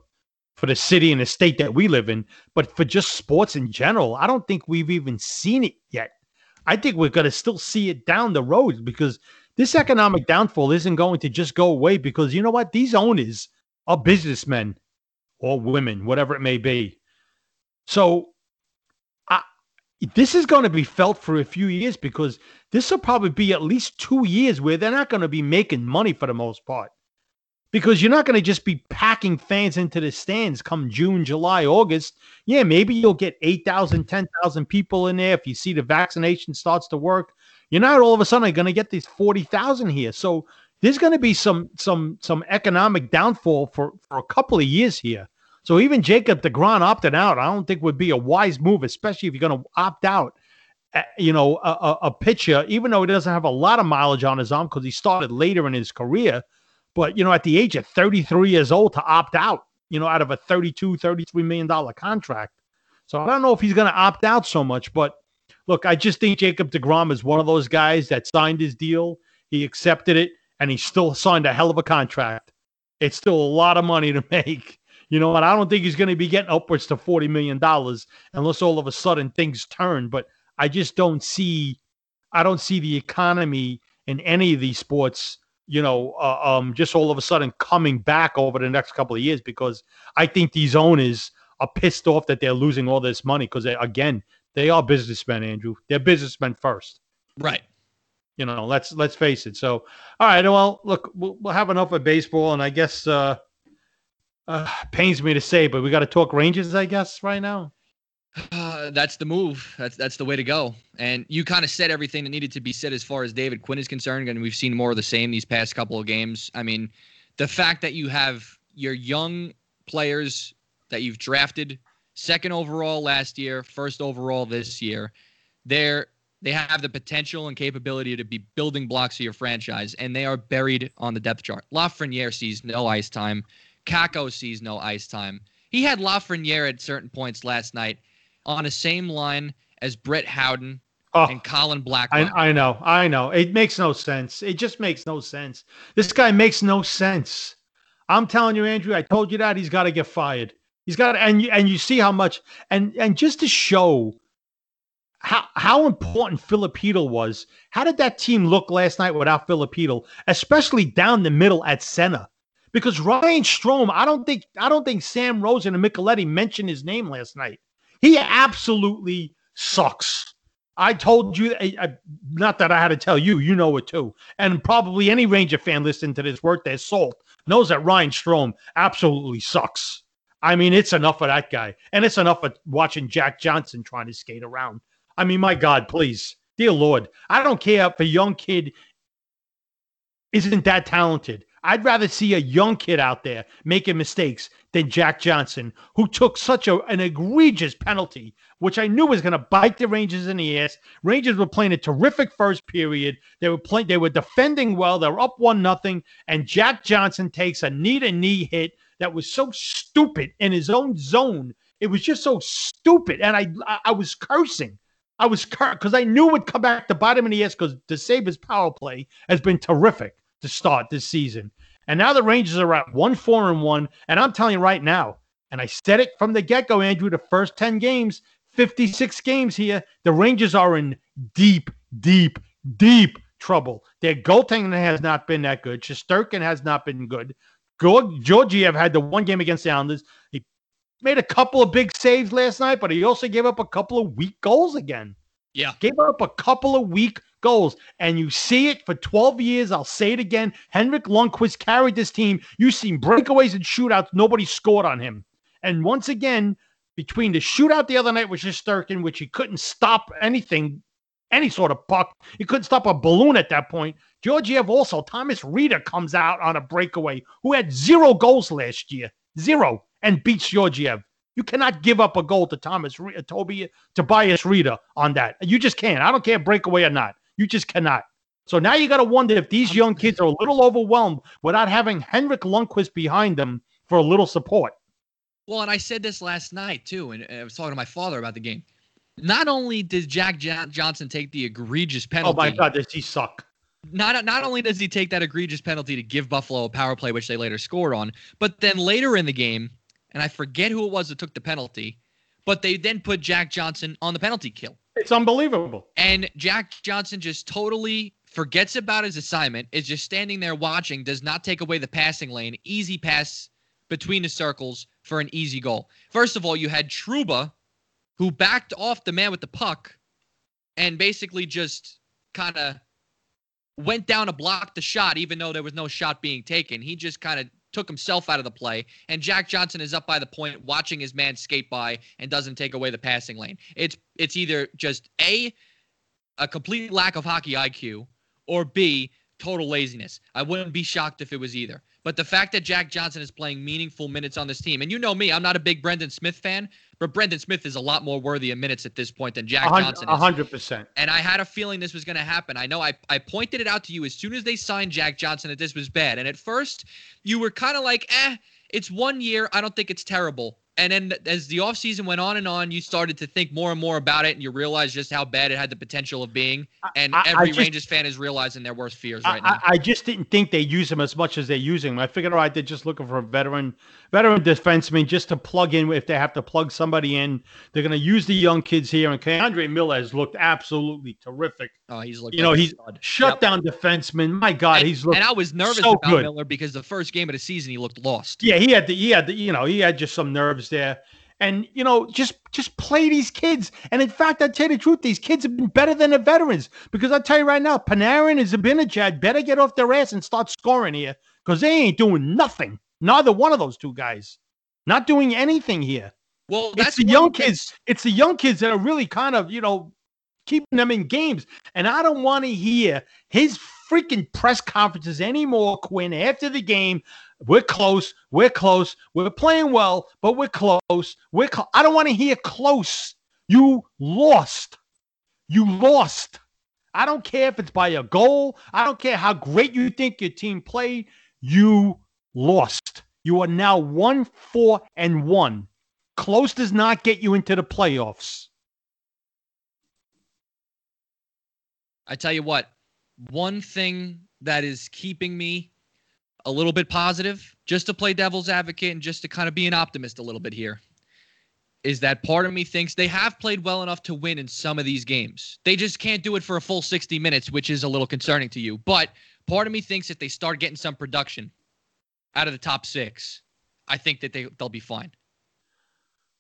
for the city and the state that we live in, but for just sports in general. I don't think we've even seen it yet. I think we're going to still see it down the road because this economic downfall isn't going to just go away because you know what? These owners are businessmen or women, whatever it may be. So I, this is going to be felt for a few years because this will probably be at least two years where they're not going to be making money for the most part. Because you're not going to just be packing fans into the stands come June, July, August. Yeah, maybe you'll get 8,000, 10,000 people in there if you see the vaccination starts to work. You're not all of a sudden going to get these 40,000 here. So there's going to be some some some economic downfall for, for a couple of years here. So even Jacob DeGrom opting out, I don't think would be a wise move, especially if you're going to opt out. Uh, you know, a, a, a, pitcher, even though he doesn't have a lot of mileage on his arm because he started later in his career, but you know, at the age of 33 years old to opt out, you know, out of a 32, 33 million dollar contract. So I don't know if he's going to opt out so much, but look, I just think Jacob DeGrom is one of those guys that signed his deal. He accepted it, and he still signed a hell of a contract. It's still a lot of money to [LAUGHS] make. You know what? I don't think he's going to be getting upwards to $40 million unless all of a sudden things turn. But I just don't see, I don't see the economy in any of these sports, you know, uh, um, just all of a sudden coming back over the next couple of years because I think these owners are pissed off that they're losing all this money because, again, they are businessmen, Andrew. They're businessmen first. Right. You know, let's let's face it. So, all right. Well, look, we'll, we'll have enough of baseball, and I guess uh, uh pains me to say, but we got to talk Rangers, I guess, right now. Uh, that's the move. That's that's the way to go. And you kind of said everything that needed to be said as far as David Quinn is concerned, and we've seen more of the same these past couple of games. I mean, the fact that you have your young players that you've drafted second overall last year, first overall this year. They're they have the potential and capability to be building blocks of your franchise, and they are buried on the depth chart. Lafreniere sees no ice time. Kakko sees no ice time. He had Lafreniere at certain points last night on the same line as Brett Howden oh, and Colin Blackwell. I, I know, I know. It makes no sense. It just makes no sense. This guy makes no sense. I'm telling you, Andrew. I told you that he's got to get fired. He's got and you, and you see how much and and just to show how how important Filipino was. How did that team look last night without Filipino, especially down the middle at center? Because Ryan Strome, I don't think I don't think Sam Rosen and Micheletti mentioned his name last night. He absolutely sucks. I told you, not that I had to tell you, you know it too. And probably any Ranger fan listening to this worth their salt knows that Ryan Strome absolutely sucks. I mean, it's enough of that guy. And it's enough of watching Jack Johnson trying to skate around. I mean, my God, please. Dear Lord, I don't care if a young kid isn't that talented. I'd rather see a young kid out there making mistakes than Jack Johnson, who took such a, an egregious penalty, which I knew was going to bite the Rangers in the ass. Rangers were playing a terrific first period. They were playing. They were defending well. They were up one nothing, and Jack Johnson takes a knee to knee hit that was so stupid in his own zone. It was just so stupid, and I I, was cursing. I was because I knew it would come back to him in the ass because the Sabres power play has been terrific to start this season. And now the Rangers are at one four and one. And I'm telling you right now, and I said it from the get-go, Andrew, the first 10 games, 56 games here, the Rangers are in deep, deep, deep trouble. Their goaltending has not been that good. Shesterkin has not been good. Georgiev had the one game against the Islanders. He made a couple of big saves last night, but he also gave up a couple of weak goals again. Yeah. Gave up a couple of weak goals. And you see it for 12 years. I'll say it again. Henrik Lundqvist carried this team. You've seen breakaways and shootouts. Nobody scored on him. And once again, between the shootout the other night with Shesterkin, which he couldn't stop anything any sort of puck. He couldn't stop a balloon at that point. Georgiev also, Thomas Rieder comes out on a breakaway who had zero goals last year, zero, and beats Georgiev. You cannot give up a goal to Thomas uh, Toby Tobias Rieder on that. You just can't. I don't care breakaway or not. You just cannot. So now you got to wonder if these young kids are a little overwhelmed without having Henrik Lundqvist behind them for a little support. Well, and I said this last night too, and uh, I was talking to my father about the game. Not only did Jack Johnson take the egregious penalty. Oh my God, does he suck? Not not only does he take that egregious penalty to give Buffalo a power play, which they later scored on, but then later in the game, and I forget who it was that took the penalty, but they then put Jack Johnson on the penalty kill. It's unbelievable. And Jack Johnson just totally forgets about his assignment, is just standing there watching, does not take away the passing lane, easy pass between the circles for an easy goal. First of all, you had Trouba, who backed off the man with the puck and basically just kind of went down to block the shot, even though there was no shot being taken. He just kind of took himself out of the play, and Jack Johnson is up by the point, watching his man skate by and doesn't take away the passing lane. It's it's either just a a complete lack of hockey IQ, or B total laziness. I wouldn't be shocked if it was either. But the fact that Jack Johnson is playing meaningful minutes on this team, and you know me, I'm not a big Brendan Smith fan, but Brendan Smith is a lot more worthy of minutes at this point than Jack Johnson is. hundred percent. And I had a feeling this was going to happen. I know I, I pointed it out to you as soon as they signed Jack Johnson that this was bad. And at first, you were kind of like, eh, it's one year. I don't think it's terrible. And then as the offseason went on and on, you started to think more and more about it, and you realized just how bad it had the potential of being. And I, every I just, Rangers fan is realizing their worst fears right now. I, just didn't think they use him as much as they're using him. I figured, all right, they're just looking for a veteran, veteran defenseman just to plug in. If they have to plug somebody in, they're going to use the young kids here. And K'Andre Miller has looked absolutely terrific. Oh, he's looked. You know, he's shut yep. down defenseman. My God, and, he's looked. And I was nervous so about good. Miller because the first game of the season he looked lost. Yeah, he had the he had the you know he had just some nerves there and you know just just play these kids. And in fact, I tell you the truth, these kids have been better than the veterans because I tell you right now, Panarin and Zibanejad better get off their ass and start scoring here because they ain't doing nothing. Neither one of those two guys, not doing anything here. Well, it's the young kids. It's the young kids that are really kind of you know keeping them in games. And I don't want to hear his freaking press conferences anymore, Quinn, after the game. We're close. We're close. We're playing well, but we're close. We're cl- I don't want to hear close. You lost. You lost. I don't care if it's by a goal. I don't care how great you think your team played. You lost. You are now one, four, and one. Close does not get you into the playoffs. I tell you what, one thing that is keeping me a little bit positive, just to play devil's advocate and just to kind of be an optimist a little bit here, is that part of me thinks they have played well enough to win in some of these games. They just can't do it for a full 60 minutes, which is a little concerning to you. But part of me thinks if they start getting some production out of the top six, I think that they, they'll be fine.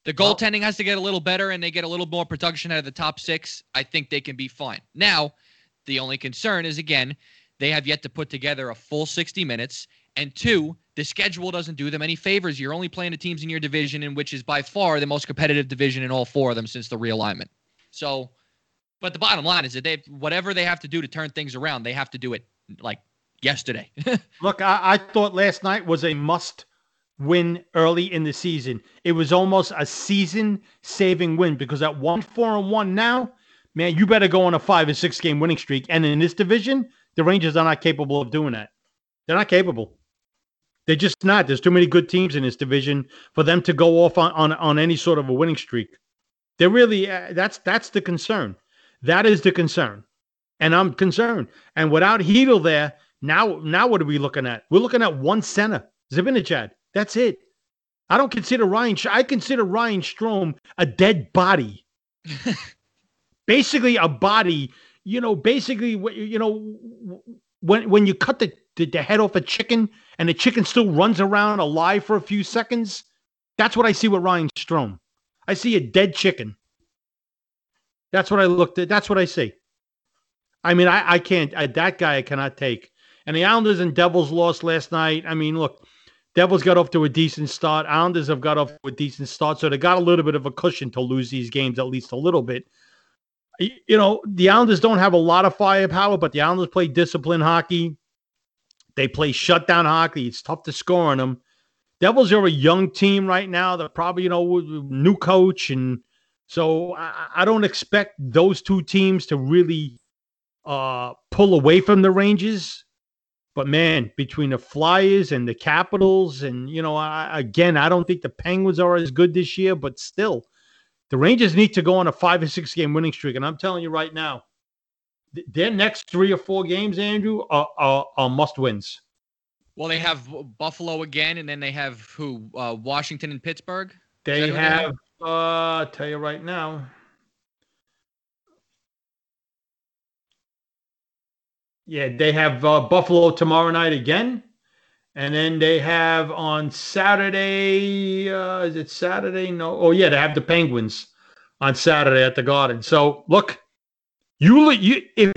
The goaltending has to get a little better and they get a little more production out of the top six. I think they can be fine. Now, the only concern is, again, they have yet to put together a full 60 minutes. And two, the schedule doesn't do them any favors. You're only playing the teams in your division, in which is by far the most competitive division in all four of them since the realignment. So, but the bottom line is that they whatever they have to do to turn things around, they have to do it like yesterday. [LAUGHS] Look, I, I thought last night was a must win early in the season. It was almost a season saving win because at one four and one now, man, you better go on a five or six game winning streak. And in this division, the Rangers are not capable of doing that. They're not capable. They're just not. There's too many good teams in this division for them to go off on, on, on any sort of a winning streak. They're really uh, that's that's the concern. That is the concern, and I'm concerned. And without Chytil there, now now what are we looking at? We're looking at one center, Zibanejad. That's it. I don't consider Ryan. I consider Ryan Strome a dead body. [LAUGHS] basically, a body. You know, basically, you know, when when you cut the, the, the head off a chicken and the chicken still runs around alive for a few seconds, that's what I see with Ryan Strome. I see a dead chicken. That's what I looked at. That's what I see. I mean, I, I can't. I, that guy I cannot take. And the Islanders and Devils lost last night. I mean, look, Devils got off to a decent start. Islanders have got off to a decent start, so they got a little bit of a cushion to lose these games, at least a little bit. You know, the Islanders don't have a lot of firepower, but the Islanders play disciplined hockey. They play shutdown hockey. It's tough to score on them. Devils are a young team right now. They're probably, you know, new coach. And so I, I don't expect those two teams to really uh, pull away from the Rangers. But man, between the Flyers and the Capitals, and you know, I, again, I don't think the Penguins are as good this year, but still, the Rangers need to go on a five or six game winning streak. And I'm telling you right now, th- their next three or four games, Andrew, are, are, are must wins. Well, they have Buffalo again, and then they have who? Uh, Washington and Pittsburgh. They have. Uh, I'll tell you right now. Yeah, they have uh, Buffalo tomorrow night again. And then they have on Saturday, uh, is it Saturday? No. Oh, yeah, they have the Penguins on Saturday at the Garden. So look, you, you if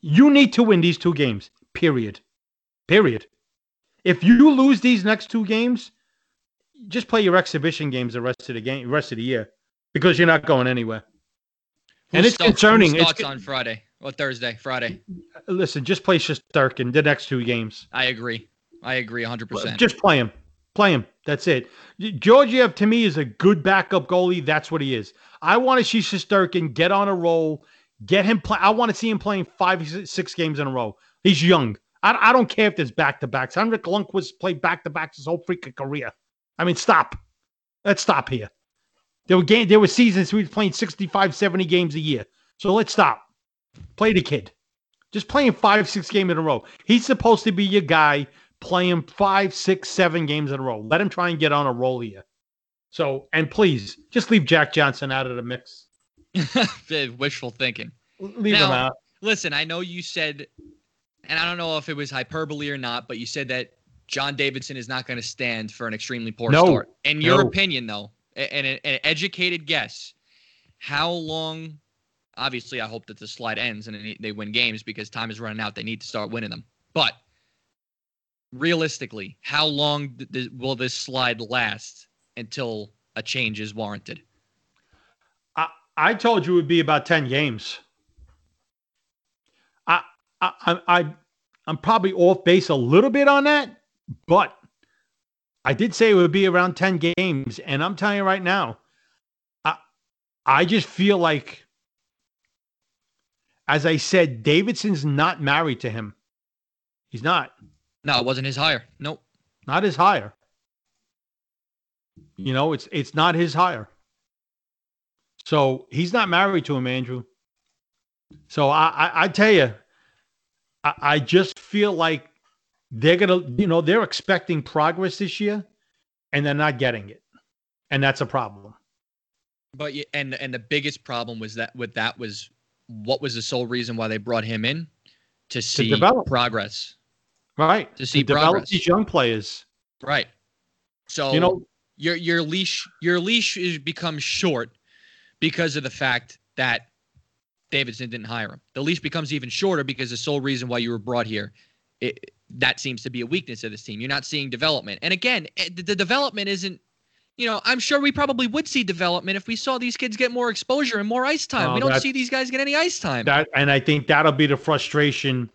you need to win these two games, period. Period. If you lose these next two games, just play your exhibition games the rest of the game, rest of the year, because you're not going anywhere. Who and it's starts, concerning. It's on Friday or Thursday, Friday. Listen, just play Shesterkin the next two games. I agree. I agree 100%. Just play him. Play him. That's it. Georgiev, to me, is a good backup goalie. That's what he is. I want to see Shesterkin get on a roll, get him play. I want to see him playing five, six games in a row. He's young. I, I don't care if there's back to backs. Henrik Lundqvist played back to backs his whole freaking career. I mean, stop. Let's stop here. There were game, there were seasons he was playing 65, 70 games a year. So let's stop. Play the kid. Just playing five, six games in a row. He's supposed to be your guy play him five, six, seven games in a row. Let him try and get on a roll here. So, and please just leave Jack Johnson out of the mix. [LAUGHS] Wishful thinking. Leave now, him out. Listen, I know you said, and I don't know if it was hyperbole or not, but you said that John Davidson is not going to stand for an extremely poor no, start. In your opinion, though, and an, an educated guess, how long? Obviously, I hope that the slide ends and they win games because time is running out. They need to start winning them. But realistically, how long th- will this slide last until a change is warranted? I I told you it would be about ten games. I I I I'm probably off base a little bit on that, but I did say it would be around ten games, and I'm telling you right now, I I just feel like, as I said, Davidson's not married to him. He's not. No, it wasn't his hire. Nope. Not his hire. You know, it's it's not his hire. So he's not married to him, Andrew. So I I, I tell you, I, I just feel like they're gonna, you know, they're expecting progress this year, and they're not getting it, and that's a problem. But and and the biggest problem was that with that was what was the sole reason why they brought him in to see to progress. Right. To see develop these young players. Right. So you know your your leash your leash is becomes short because of the fact that Davidson didn't hire him. The leash becomes even shorter because the sole reason why you were brought here, it, that seems to be a weakness of this team. You're not seeing development. And again, eh, the, the development isn't you know, I'm sure we probably would see development if we saw these kids get more exposure and more ice time. we don't see these guys get any ice time. That, and I think that'll be the frustration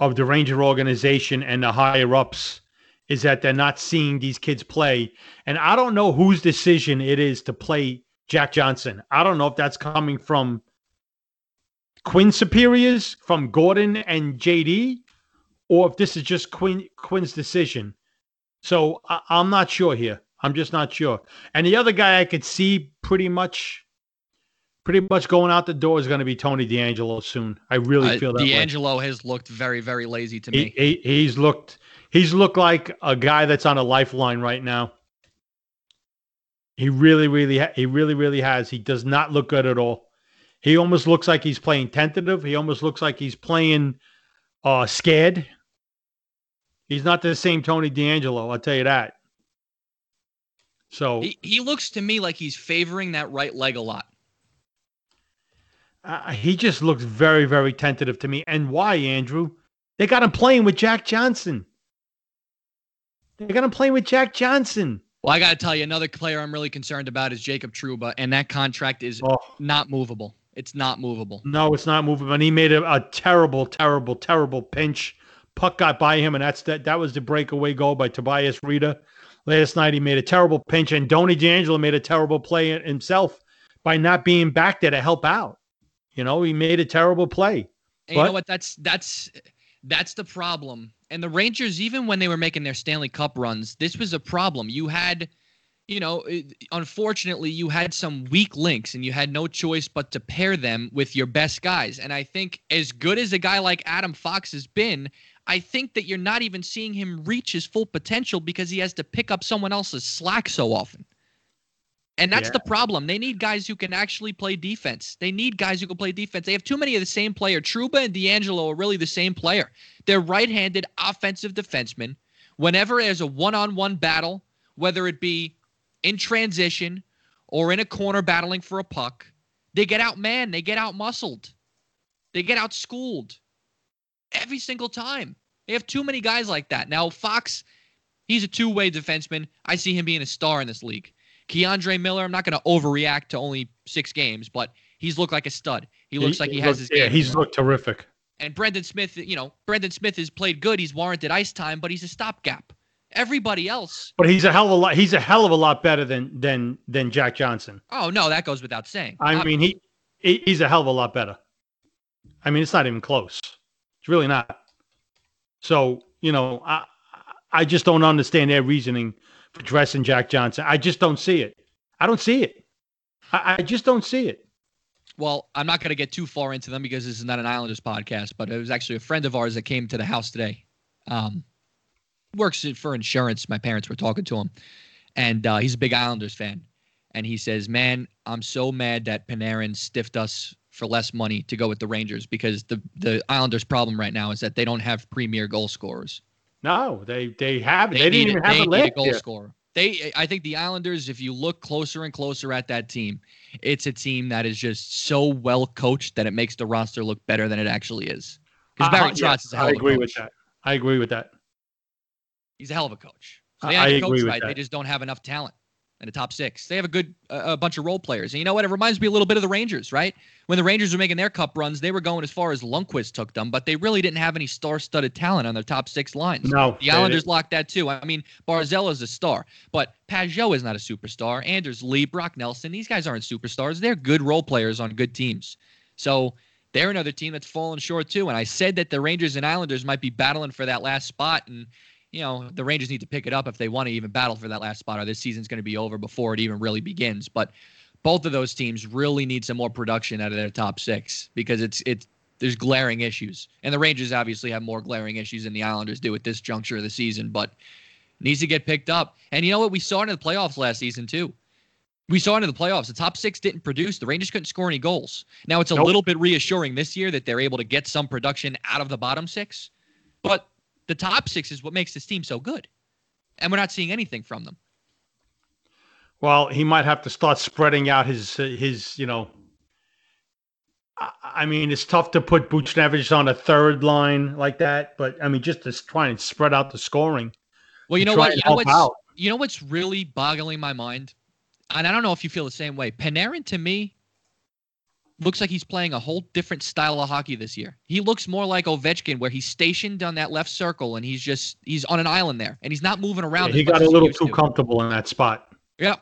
of the Ranger organization and the higher ups is that they're not seeing these kids play. And I don't know whose decision it is to play Jack Johnson. I don't know if that's coming from Quinn superiors, from Gorton and JD, or if this is just Quinn Quinn's decision. So I, I'm not sure here. I'm just not sure. And the other guy I could see pretty much pretty much going out the door is going to be Tony DeAngelo soon. I really feel that. DeAngelo way. has looked very, very lazy to me. He, he, he's looked he's looked like a guy that's on a lifeline right now. He really, really, he really, really has. He does not look good at all. He almost looks like he's playing tentative. He almost looks like he's playing uh, scared. He's not the same Tony DeAngelo. I'll tell you that. So he, he looks to me like he's favoring that right leg a lot. Uh, he just looks very, very tentative to me. And why, Andrew? They got him playing with Jack Johnson. They got him playing with Jack Johnson. Well, I got to tell you, another player I'm really concerned about is Jacob Trouba, and that contract is oh. not movable. It's not movable. No, it's not movable. And he made a, a terrible, terrible, terrible pinch. Puck got by him, and that's that. That was the breakaway goal by Tobias Rieder. Last night he made a terrible pinch, and Tony DeAngelo made a terrible play himself by not being back there to help out. You know, he made a terrible play. And you know what? That's that's that's the problem. And the Rangers, even when they were making their Stanley Cup runs, this was a problem. You had, you know, unfortunately, you had some weak links, and you had no choice but to pair them with your best guys. And I think, as good as a guy like Adam Fox has been, I think that you're not even seeing him reach his full potential because he has to pick up someone else's slack so often. And that's yeah. the problem. They need guys who can actually play defense. They need guys who can play defense. They have too many of the same player. Trouba and DeAngelo are really the same player. They're right-handed offensive defensemen. Whenever there's a one-on-one battle, whether it be in transition or in a corner battling for a puck, they get out man, they get out muscled. They get out schooled every single time. They have too many guys like that. Now, Fox, he's a two way defenseman. I see him being a star in this league. K'Andre Miller, I'm not going to overreact to only six games, but he's looked like a stud. He looks he, like he, he has looked, his Yeah, he's looked terrific. And Brendan Smith, you know, Brendan Smith has played good. He's warranted ice time, but he's a stopgap. Everybody else. But he's a hell of a lot. He's a hell of a lot better than than than Jack Johnson. Oh no, that goes without saying. I I'm, mean, he he's a hell of a lot better. I mean, it's not even close. It's really not. So, you know, I I just don't understand their reasoning for dressing Jack Johnson. I just don't see it. I don't see it. I, I just don't see it. Well, I'm not going to get too far into them because this is not an Islanders podcast, but it was actually a friend of ours that came to the house today. Um, works for insurance. My parents were talking to him, and uh, he's a big Islanders fan. And he says, "Man, I'm so mad that Panarin stiffed us for less money to go with the Rangers because the the Islanders' problem right now is that they don't have premier goal scorers. No, they they have. They, they didn't even have they a, a goal scorer. They, I think the Islanders, if you look closer and closer at that team, it's a team that is just so well coached that it makes the roster look better than it actually is. Because Barry uh, Trotz yes, is a hell I of a agree coach. with that. I agree with that. He's a hell of a coach. So they I, I coach right. That. They just don't have enough talent in the top six. They have a good uh, a bunch of role players. And you know what? It reminds me a little bit of the Rangers, right? When the Rangers were making their cup runs, they were going as far as Lundqvist took them, but they really didn't have any star-studded talent on their top six lines. No, the Islanders locked that too. I mean, Barzal is a star, but Pageau is not a superstar. Anders Lee, Brock Nelson, these guys aren't superstars. They're good role players on good teams. So they're another team that's fallen short too. And I said that the Rangers and Islanders might be battling for that last spot, and you know, the Rangers need to pick it up if they want to even battle for that last spot, or this season's going to be over before it even really begins. But both of those teams really need some more production out of their top six because it's it's there's glaring issues, and the Rangers obviously have more glaring issues than the Islanders do at this juncture of the season, but needs to get picked up. And you know what? We saw it in the playoffs last season too. We saw it in the playoffs. The top six didn't produce. The Rangers couldn't score any goals. Now it's a nope. little bit reassuring this year that they're able to get some production out of the bottom six, but the top six is what makes this team so good. And we're not seeing anything from them. Well, he might have to start spreading out his uh, his, you know. I mean, it's tough to put Buchnevich on a third line like that, but I mean, just to try and spread out the scoring. Well, you know what? You know what's, out. you know what's really boggling my mind, and I don't know if you feel the same way. Panarin to me looks like he's playing a whole different style of hockey this year. He looks more like Ovechkin, where he's stationed on that left circle and he's just he's on an island there and he's not moving around. Yeah, he got a little too to. comfortable in that spot. Yeah.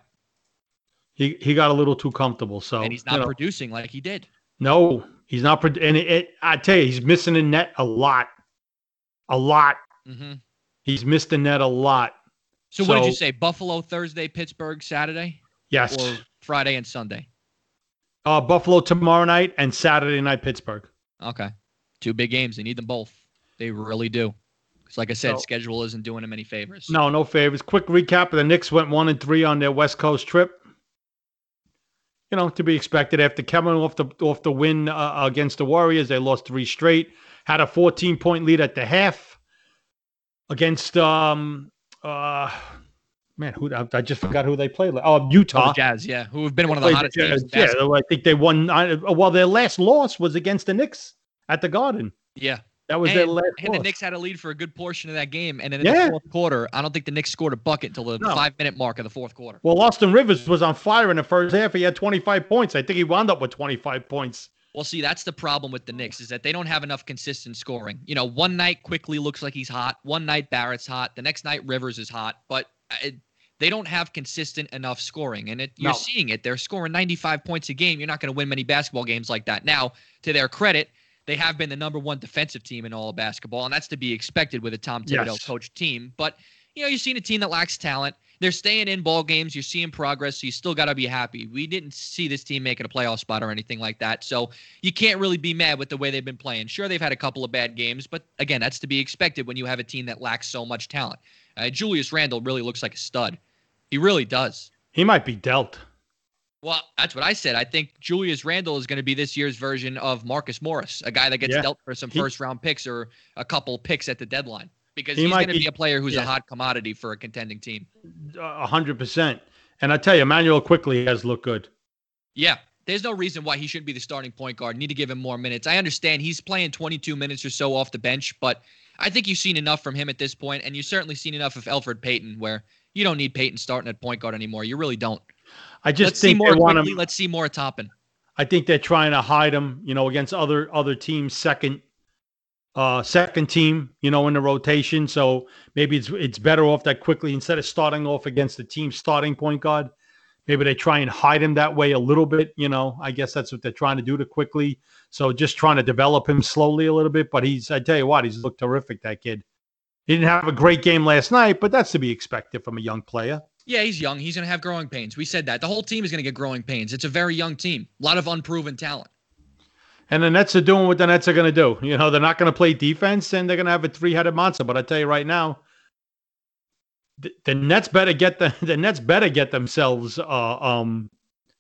He he got a little too comfortable. So and he's not you know, producing like he did. No, he's not. And it, it, I tell you, he's missing the net a lot, a lot. Mm-hmm. He's missed the net a lot. So, so what did you say? Buffalo Thursday, Pittsburgh Saturday. Yes. Or Friday and Sunday. Uh, Buffalo tomorrow night and Saturday night Pittsburgh. Okay, two big games. They need them both. They really do. Because, like I said, so, schedule isn't doing them any favors. No, no favors. Quick recap: the Knicks went one and three on their West Coast trip. You know, to be expected after coming off the off the win uh, against the Warriors, they lost three straight. Had a 14 point lead at the half against um uh man, who I just forgot who they played. Oh, Utah oh, Jazz, yeah, who have been one of the hottest teams. Yeah, I think they won. Well, their last loss was against the Knicks at the Garden. Yeah, That was and, their last. and the loss. Knicks had a lead for a good portion of that game. And then in Yeah. the fourth quarter, I don't think the Knicks scored a bucket until the No. five minute mark of the fourth quarter. Well, Austin Rivers was on fire in the first half. He had 25 points. I think he wound up with 25 points. Well, see, that's the problem with the Knicks is that they don't have enough consistent scoring. You know, one night Quickley looks like he's hot. One night Barrett's hot. The next night Rivers is hot. But it, they don't have consistent enough scoring, and it, you're No. seeing it. They're scoring 95 points a game. You're not going to win many basketball games like that. Now, to their credit, they have been the number one defensive team in all of basketball, and that's to be expected with a Tom Thibodeau Yes. coached team. But you know, you've seen a team that lacks talent. They're staying in ball games. You're seeing progress, so you still got to be happy. We didn't see this team making a playoff spot or anything like that, so you can't really be mad with the way they've been playing. Sure, they've had a couple of bad games, but again, that's to be expected when you have a team that lacks so much talent. Uh, Julius Randle really looks like a stud. He really does. He might be dealt. Well, that's what I said. I think Julius Randle is going to be this year's version of Marcus Morris, a guy that gets Yeah. dealt for some He- first round picks or a couple picks at the deadline because He he's going to be, be- a player who's yeah. a hot commodity for a contending team. A hundred percent. And I tell you, Immanuel Quickley has looked good. Yeah. There's no reason why he shouldn't be the starting point guard. Need to give him more minutes. I understand he's playing 22 minutes or so off the bench, but I think you've seen enough from him at this point, and you've certainly seen enough of Elfrid Payton, where you don't need Payton starting at point guard anymore. You really don't. I just Let's see think more they want him. Let's see more Toppin. I think they're trying to hide him, you know, against other other teams' second uh second team, you know, in the rotation. So maybe it's it's better off that Quickley instead of starting off against the team starting point guard. Maybe they try and hide him that way a little bit, you know. I guess that's what they're trying to do to Quickley. So just trying to develop him slowly a little bit. But he's I tell you what, he's looked terrific, that kid. He didn't have a great game last night, but that's to be expected from a young player. Yeah, he's young. He's going to have growing pains. We said that. The whole team is going to get growing pains. It's a very young team. A lot of unproven talent. And the Nets are doing what the Nets are going to do. You know, they're not going to play defense and they're going to have a three-headed monster. But I tell you right now, the, the Nets better get the [LAUGHS] the Nets better get themselves uh, um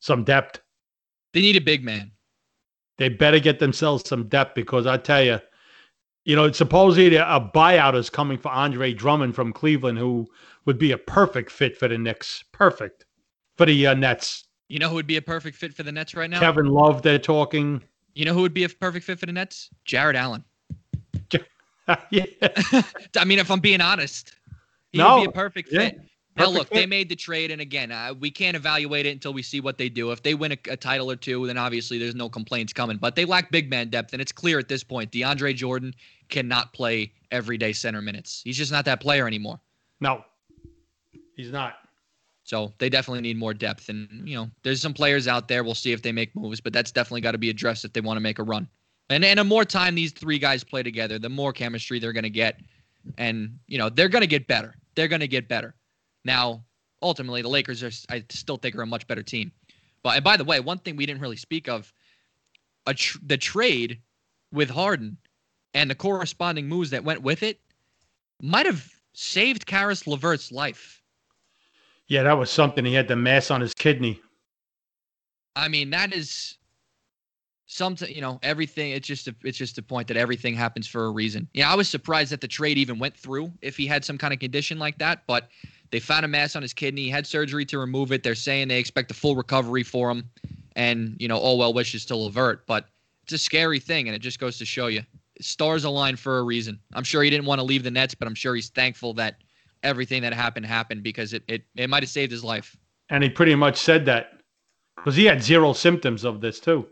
some depth. They need a big man. They better get themselves some depth because I tell you, you know, supposedly a buyout is coming for Andre Drummond from Cleveland, who would be a perfect fit for the Knicks. Perfect for the uh, Nets. You know who would be a perfect fit for the Nets right now? Kevin Love, they're talking. You know who would be a perfect fit for the Nets? Jarrett Allen. [LAUGHS] [LAUGHS] yeah. I mean, if I'm being honest, he No, would be a perfect yeah, fit. Now, look, they made the trade, and again, uh, we can't evaluate it until we see what they do. If they win a, a title or two, then obviously there's no complaints coming. But they lack big man depth, and it's clear at this point DeAndre Jordan cannot play everyday center minutes. He's just not that player anymore. No, he's not. So they definitely need more depth. And, you know, there's some players out there. We'll see if they make moves, but that's definitely got to be addressed if they want to make a run. And, and the more time these three guys play together, the more chemistry they're going to get. And, you know, they're going to get better. They're going to get better. Now, ultimately, the Lakers are, I still think, are a much better team. But, and by the way, one thing we didn't really speak of a tr- the trade with Harden and the corresponding moves that went with it might have saved Caris LeVert's life. Yeah, that was something. He had the mass on his kidney. I mean, that is something. You know, everything. It's just a, it's just a point that everything happens for a reason. Yeah, I was surprised that the trade even went through if he had some kind of condition like that, but they found a mass on his kidney. He had surgery to remove it. They're saying they expect a full recovery for him, and you know, all well wishes to Levert. But it's a scary thing, and it just goes to show you, stars align for a reason. I'm sure he didn't want to leave the Nets, but I'm sure he's thankful that everything that happened happened because it it, it might have saved his life. And he pretty much said that because he had zero symptoms of this too.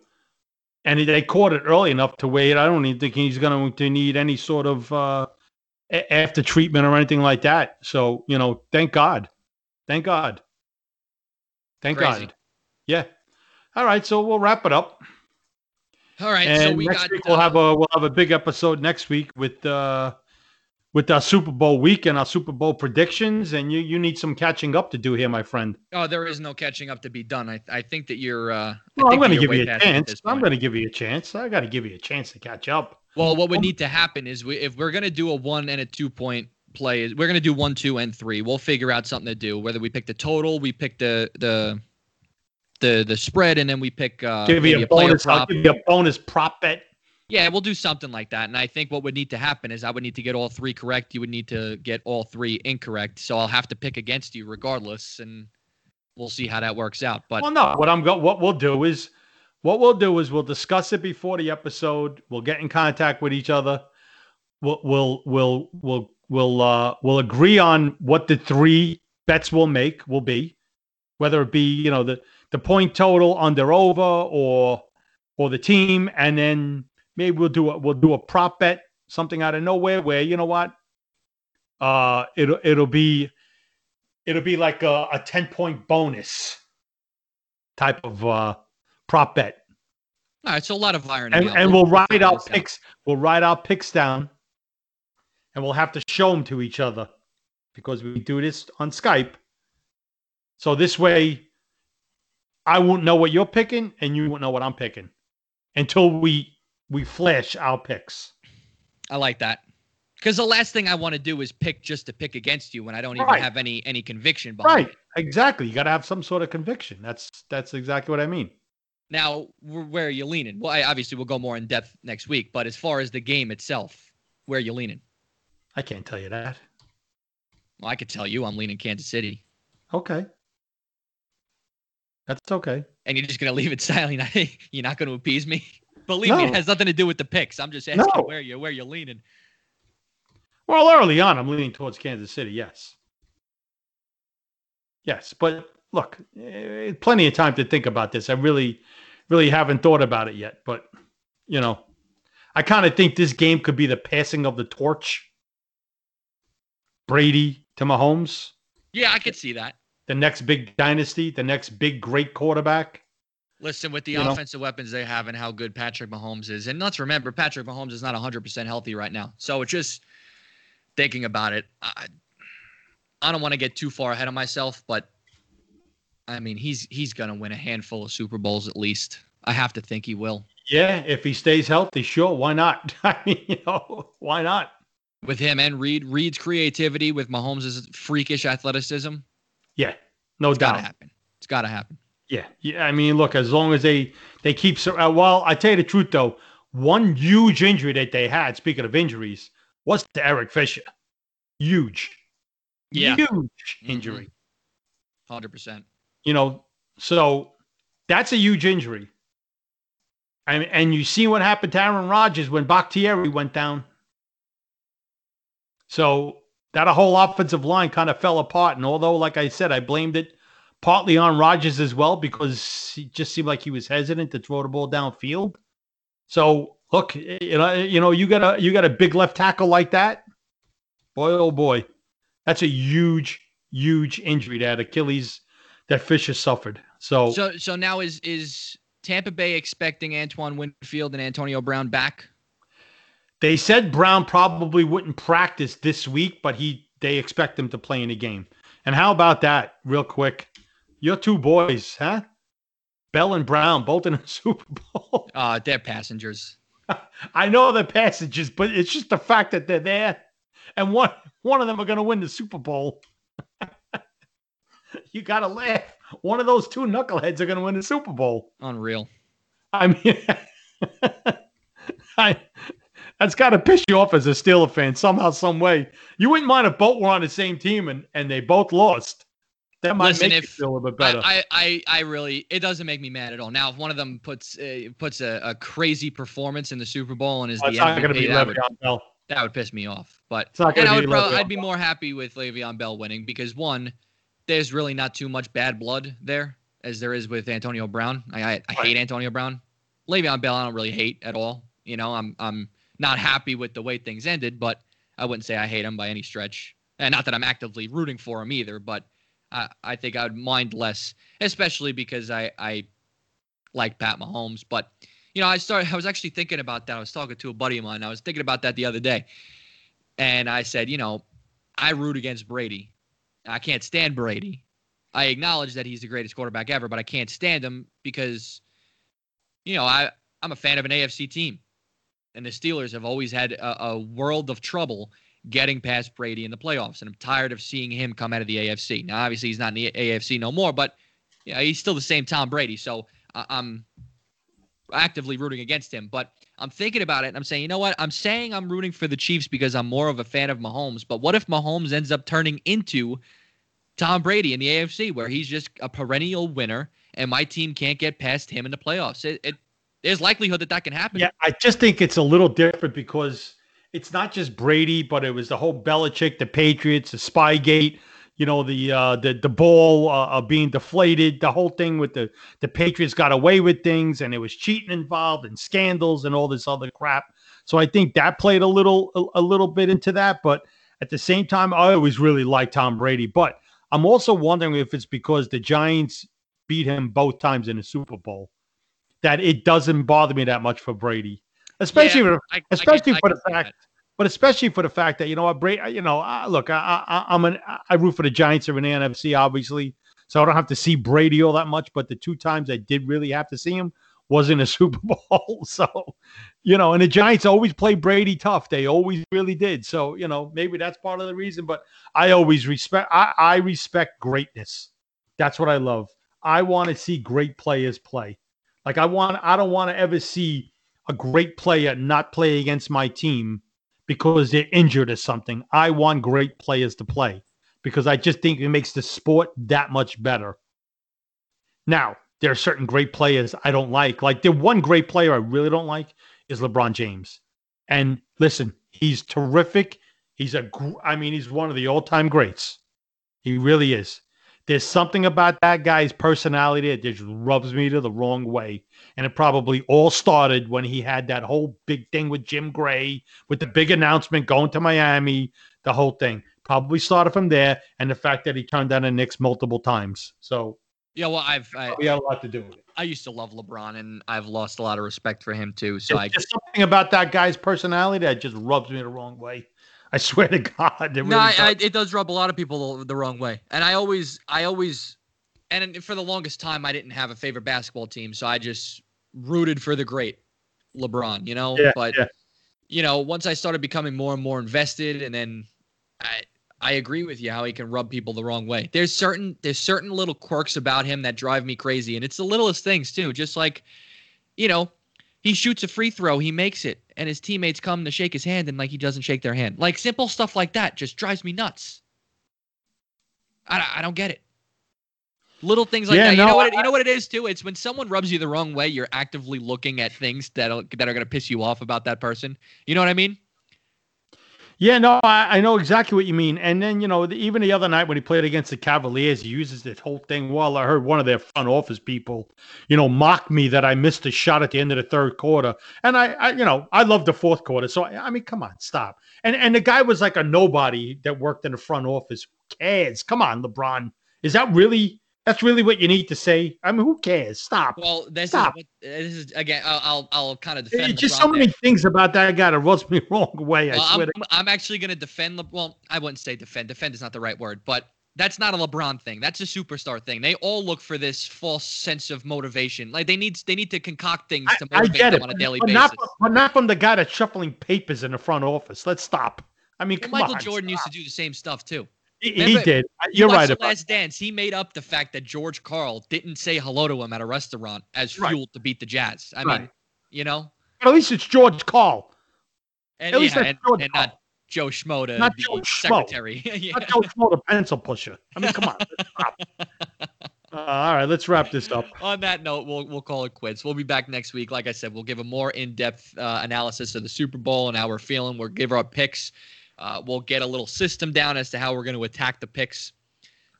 And they caught it early enough to wait. I don't even think he's going to need any sort of uh, after treatment or anything like that. So, you know, thank God. Thank God. Thank Crazy. God. Yeah. All right. So we'll wrap it up. All right, And so we next got week we'll uh, have a we'll have a big episode next week with uh with our Super Bowl week and our Super Bowl predictions. And you you need some catching up to do here, my friend. Oh, there is no catching up to be done. I, I think that you're. Uh, Well, I'm going to give you a past it at chance. I'm going to give you a chance. I got to give you a chance to catch up. Well, what would need to happen is we, if we're going to do a one and a two point play, is we're going to do one, two, and three. We'll figure out something to do. Whether we pick the total, we pick the the the the spread, and then we pick uh, give you a player bonus. I'll prop. give you a bonus prop bet. Yeah, we'll do something like that. And I think what would need to happen is I would need to get all three correct. You would need to get all three incorrect. So I'll have to pick against you regardless, and we'll see how that works out. But Well, no. What I'm go- What we'll do is, what we'll do is we'll discuss it before the episode. We'll get in contact with each other. we'll we'll we'll we'll we'll uh we'll agree on what the three bets we'll make will be, whether it be you know the the point total under over or or the team, and then maybe we'll do a we'll do a prop bet, something out of nowhere where you know what, uh, it'll it'll be it'll be like a, a ten point bonus type of uh prop bet. All right, so a lot of iron. And, and we'll write our picks. We'll write our picks down, and we'll have to show them to each other because we do this on Skype. So this way, I won't know what you're picking, and you won't know what I'm picking until we we flash our picks. I like that because the last thing I want to do is pick just to pick against you when I don't even Right. have any any conviction behind Right. it. Exactly. You got to have some sort of conviction. That's that's exactly what I mean. Now, where are you leaning? Well, I, obviously we'll go more in depth next week, but as far as the game itself, where are you leaning? I can't tell you that. Well, I could tell you, I'm leaning Kansas City, Okay. That's okay. and you're just gonna leave it [LAUGHS] silent. you're not gonna appease me. Believe me, it has nothing to do with the picks. I'm just asking No. where you where you're leaning. Well, early on, I'm leaning towards Kansas City. Yes. Yes, but look, eh, plenty of time to think about this. I really, really haven't thought about it yet. But you know, I kind of think this game could be the passing of the torch. Brady to Mahomes, Yeah, I could see that. The next big dynasty, the next big great quarterback. Listen, with the You know? offensive weapons they have and how good Patrick Mahomes is, and let's remember Patrick Mahomes is not 100% healthy right now. So it's just thinking about it. I, I don't want to get too far ahead of myself, but I mean he's he's gonna win a handful of Super Bowls at least. I have to think he will. Yeah, if he stays healthy, sure, why not? [LAUGHS] I mean, you know, why not? With him and Reid, Reid's creativity with Mahomes' freakish athleticism, Yeah, no it's doubt. gotta happen. It's gotta happen. Yeah, yeah. I mean, look, as long as they they keep. sur- Uh, well, I tell you the truth though, one huge injury that they had. Speaking of injuries, was to Eric Fisher. Huge, Yeah. huge injury. Hundred percent. You know, so that's a huge injury. And and you see what happened to Aaron Rodgers when Bakhtiari went down. So that whole offensive line kind of fell apart. And although, like I said, I blamed it partly on Rodgers as well because he just seemed like he was hesitant to throw the ball downfield. So look, you know, you know, you got a you got a big left tackle like that. Boy, oh boy, that's a huge, huge injury that Achilles that Fisher suffered. So, So so now is is Tampa Bay expecting Antoine Winfield and Antonio Brown back? They said Brown probably wouldn't practice this week, but he they expect him to play in the game. And how about that, real quick? Your two boys, huh? Bell and Brown, both in the [LAUGHS] Super Bowl. Uh, they're passengers. [LAUGHS] I know they're passages, but it's just the fact that they're there, and one one of them are going to win the Super Bowl. [LAUGHS] you got to laugh. One of those two knuckleheads are going to win the Super Bowl. Unreal. I mean, I that's got to piss you off as a Steeler fan somehow, some way. You wouldn't mind if both were on the same team and and they both lost. That might Listen, make if- you feel a little bit better. I, I, I really it doesn't make me mad at all. Now, if one of them puts uh, puts a, a crazy performance in the Super Bowl and is Oh, the not going to be that would, Bell. that would piss me off. But It's not and I would probably, I'd be more happy with Le'Veon Bell winning because one, there's really not too much bad blood there as there is with Antonio Brown. I I, I hate Antonio Brown. Le'Veon Bell, I don't really hate at all. You know, I'm I'm not happy with the way things ended, but I wouldn't say I hate him by any stretch. And not that I'm actively rooting for him either, but I, I think I would mind less, especially because I I like Pat Mahomes. But you know, I started. I was actually thinking about that. I was talking to a buddy of mine. I was thinking about that the other day, and I said, you know, I root against Brady. I can't stand Brady. I acknowledge that he's the greatest quarterback ever, but I can't stand him because, you know, I I'm a fan of an AFC team, and the Steelers have always had a, a world of trouble getting past Brady in the playoffs, and I'm tired of seeing him come out of the AFC. Now, obviously, he's not in the AFC no more, but yeah, he's still the same Tom Brady. So I'm actively rooting against him. But I'm thinking about it and I'm saying, you know what? I'm saying I'm rooting for the Chiefs because I'm more of a fan of Mahomes. But what if Mahomes ends up turning into Tom Brady in the AFC, where he's just a perennial winner and my team can't get past him in the playoffs? It, it there's likelihood that that can happen. Yeah, I just think it's a little different because it's not just Brady, but it was the whole Belichick, the Patriots, the Spygate, you know, the uh, the the ball uh, uh, being deflated, the whole thing with the the Patriots got away with things, and it was cheating involved and scandals and all this other crap. So I think that played a little a, a little bit into that, but at the same time, I always really liked Tom Brady. But I'm also wondering if it's because the Giants beat him both times in the Super Bowl that it doesn't bother me that much for Brady, especially Yeah, for, I- I especially can- I for the fact, that. but especially for the fact that you know what, Brady, you know, uh, look, I, I, I'm an I root for the Giants are an NFC, obviously, so I don't have to see Brady all that much. But the two times I did really have to see him was in a [LAUGHS] Super Bowl, [LAUGHS] so you know, and the Giants always play Brady tough. They always really did. So you know, maybe that's part of the reason. But I always respect. I, I respect greatness. That's what I love. I want to see great players play. Like I want. I don't want to ever see a great player not play against my team because they're injured or something. I want great players to play because I just think it makes the sport that much better. Now, there are certain great players I don't like. Like the one great player I really don't like is LeBron James. And listen, he's terrific. He's a I mean, he's one of the all-time greats. He really is. There's something about that guy's personality that just rubs me to the wrong way. And it probably all started when he had that whole big thing with Jim Gray, with the big announcement going to Miami, the whole thing. Probably started from there, and the fact that he turned down the Knicks multiple times. So Yeah, well, I've I, we had a lot to do with it. I used to love LeBron, and I've lost a lot of respect for him too. So There's I just something about that guy's personality that just rubs me the wrong way. I swear to God. It no, I, I, does. it does rub a lot of people the, the wrong way, and I always, I always, and for the longest time, I didn't have a favorite basketball team, so I just rooted for the great LeBron, you know. Yeah, but yeah. you know, once I started becoming more and more invested, and then I, I agree with you how he can rub people the wrong way. There's certain, there's certain little quirks about him that drive me crazy, and it's the littlest things too. Just like, you know, he shoots a free throw, he makes it, and his teammates come to shake his hand, and like he doesn't shake their hand. Like simple stuff like that just drives me nuts. I, don't- I don't get it. Little things like Yeah, that. You no, know what? It, you know what it is too. It's when someone rubs you the wrong way. You're actively looking at things that that are going to piss you off about that person. You know what I mean? Yeah, no, I, I know exactly what you mean. And then, you know, the, even the other night when he played against the Cavaliers, he uses this whole thing. Well, I heard one of their front office people, you know, mock me that I missed a shot at the end of the third quarter. And I, I you know, I love the fourth quarter. So, I I mean, come on, stop. And and the guy was like a nobody that worked in the front office. Who cares? Come on, LeBron. Is that really, that's really what you need to say? I mean, who cares? Stop. Well, this Stop. is what, this is again. I'll I'll, I'll kind of defend. Just LeBron so there. many things about that guy that rubs me [LAUGHS] wrong way. I swear. I'm, to I'm actually going to defend. Le- well, I wouldn't say defend. Defend is not the right word, but that's not a LeBron thing. That's a superstar thing. They all look for this false sense of motivation. Like they need they need to concoct things I, to I motivate get them it, on a daily but basis. not, but not from the guy that's shuffling papers in the front office. Let's stop. I mean, Well, Michael on, Jordan used to do the same stuff too. He, he did. You You're watch right The Last Dance. He made up the fact that George Karl didn't say hello to him at a restaurant as Right. fuel to beat the Jazz. I Right. mean, you know, But at least it's George Call, and At least yeah, that's and, George and Karl. not Joe Schmo, Not the Joe Schmo. [LAUGHS] yeah. not Joe Schmo, the pencil pusher. I mean, come on. [LAUGHS] Uh, all right, let's wrap this up. On that note, we'll we'll call it quits. We'll be back next week. Like I said, we'll give a more in-depth uh, analysis of the Super Bowl and how we're feeling. We'll give our picks. Uh, we'll get a little system down as to how we're going to attack the picks.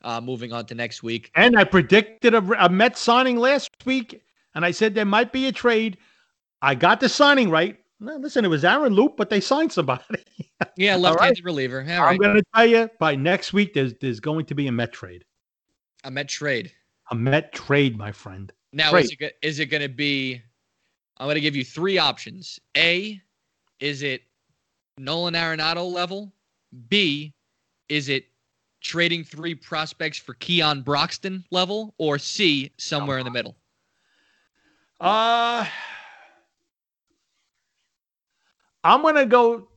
Uh, moving on to next week. And I predicted a, a Met signing last week, and I said there might be a trade. I got the signing right. Well, listen, it was Aaron Loup, but they signed somebody. [LAUGHS] Yeah, left-handed reliever. All I'm right, going to tell you by next week, there's there's going to be a Met trade. a Met trade. A Met trade, my friend. Now, Trade. is it, is it going to be? I'm going to give you three options. A, is it Nolan Arenado level? B, is it trading three prospects for Keon Broxton level? Or C, somewhere in the middle? Uh, I'm going to go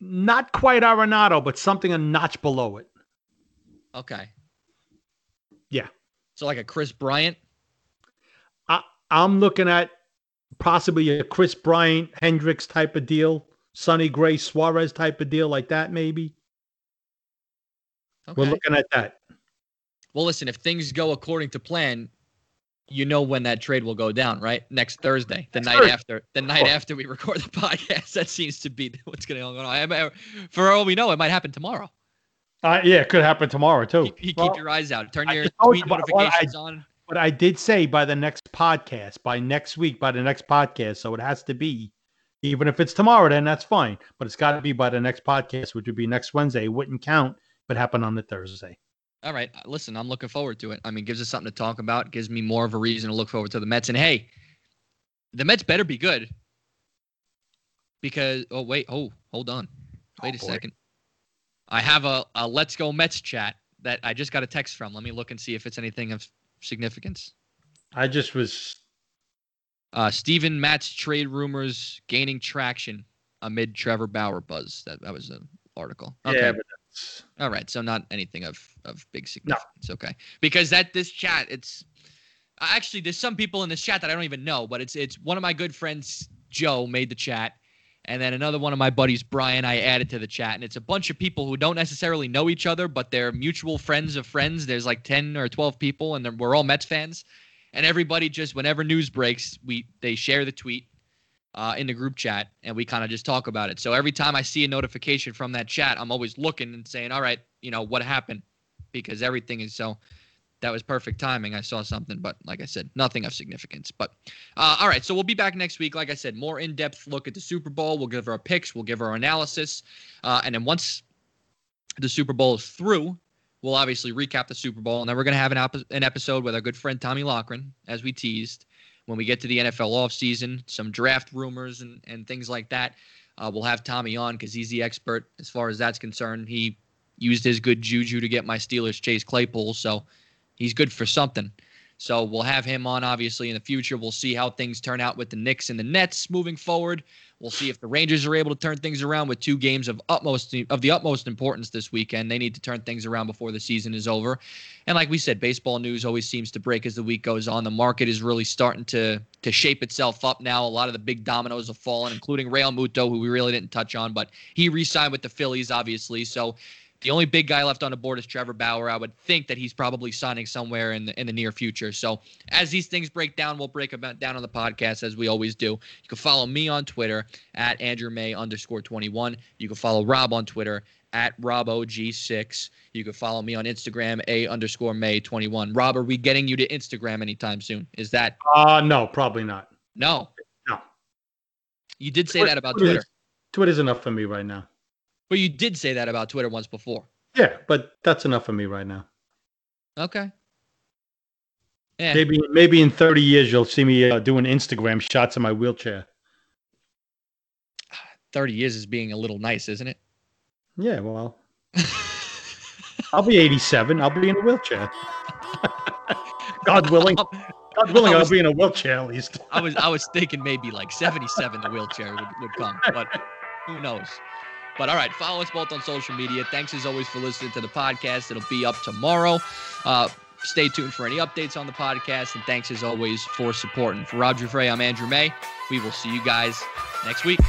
not quite Arenado, but something a notch below it. Okay. Yeah. So like a Kris Bryant. I, I'm looking at possibly a Kris Bryant, Hendricks type of deal, Sonny Gray, Suarez type of deal, like that, maybe. Okay. We're looking at that. well, listen, if things go according to plan, you know when that trade will go down, right? Next Thursday, the Next night Thursday. after, the night after we record the [LAUGHS] podcast. That seems to be [LAUGHS] what's going on. I mean, For all we know, it might happen tomorrow. Uh, yeah, it could happen tomorrow too. Keep, keep Well, your eyes out. Turn I your tweet you, but- I- notifications on. But I did say by the next podcast, by next week, by the next podcast. So it has to be, even if it's tomorrow, then that's fine. But it's got to be by the next podcast, which would be next Wednesday. It wouldn't count if it happened on the Thursday. All right, uh, listen, I'm looking forward to it. I mean, gives us something to talk about. Gives me more of a reason to look forward to the Mets. And hey, the Mets better be good. Because oh wait, oh hold on, wait Oh, a boy. second. I have a, a Let's Go Mets chat that I just got a text from. Let me look and see if it's anything of significance. I just was. Uh, Steven Matz trade rumors gaining traction amid Trevor Bauer buzz. That that was an article. Okay. Yeah, All right, so not anything of of big significance. Okay, because that this chat, it's actually there's some people in this chat that I don't even know, but it's it's one of my good friends, Joe, made the chat, and then another one of my buddies, Brian, I added to the chat, and it's a bunch of people who don't necessarily know each other, but they're mutual friends of friends. There's like ten or twelve people, and we're all Mets fans, and everybody just whenever news breaks, we they share the tweet. Uh, in the group chat, and we kind of just talk about it. So every time I see a notification from that chat, I'm always looking and saying, "All right, you know what happened," because everything is so. That was perfect timing. I saw something, but like I said, nothing of significance. But uh, all right, so we'll be back next week. Like I said, more in-depth look at the Super Bowl. We'll give our picks. We'll give our analysis, uh, and then once the Super Bowl is through, we'll obviously recap the Super Bowl, and then we're gonna have an, ep- an episode with our good friend Tommy Lochran, as we teased. When we get to the NFL offseason, some draft rumors and, and things like that, uh, we'll have Tommy on because he's the expert as far as that's concerned. He used his good juju to get my Steelers Chase Claypool, so he's good for something. So we'll have him on obviously in the future. We'll see how things turn out with the Knicks and the Nets moving forward. We'll see if the Rangers are able to turn things around with two games of utmost of the utmost importance this weekend. They need to turn things around before the season is over. And like we said, baseball news always seems to break as the week goes on. The market is really starting to to shape itself up now. A lot of the big dominoes have fallen, including Realmuto, who we really didn't touch on, but he re-signed with the Phillies, obviously. So the only big guy left on the board is Trevor Bauer. I would think that he's probably signing somewhere in the in the near future. So as these things break down, we'll break them down on the podcast as we always do. You can follow me on Twitter at Andrew May underscore 21. You can follow Rob on Twitter at RobOG6. You can follow me on Instagram, A underscore May 21. Rob, are we getting you to Instagram anytime soon? Is that uh, no, probably not. no? No. You did say that about Twitter- Twitter, Twitter's enough for me right now. But you did say that about Twitter once before. Yeah, but that's enough for me right now. Okay. Yeah. Maybe maybe in 30 years you'll see me uh, doing Instagram shots in my wheelchair. [SIGHS] 30 years is being a little nice, isn't it? Yeah, well, [LAUGHS] I'll be 87. I'll be in a wheelchair. [LAUGHS] God willing. God willing, I I'll be in a wheelchair at least. I was I was thinking maybe like 77 the wheelchair would, would come, but who knows? But all right, follow us both on social media. Thanks as always for listening to the podcast. It'll be up tomorrow. Uh, stay tuned for any updates on the podcast. And thanks as always for supporting. For Rob Frey, I'm Andrew May. We will see you guys next week.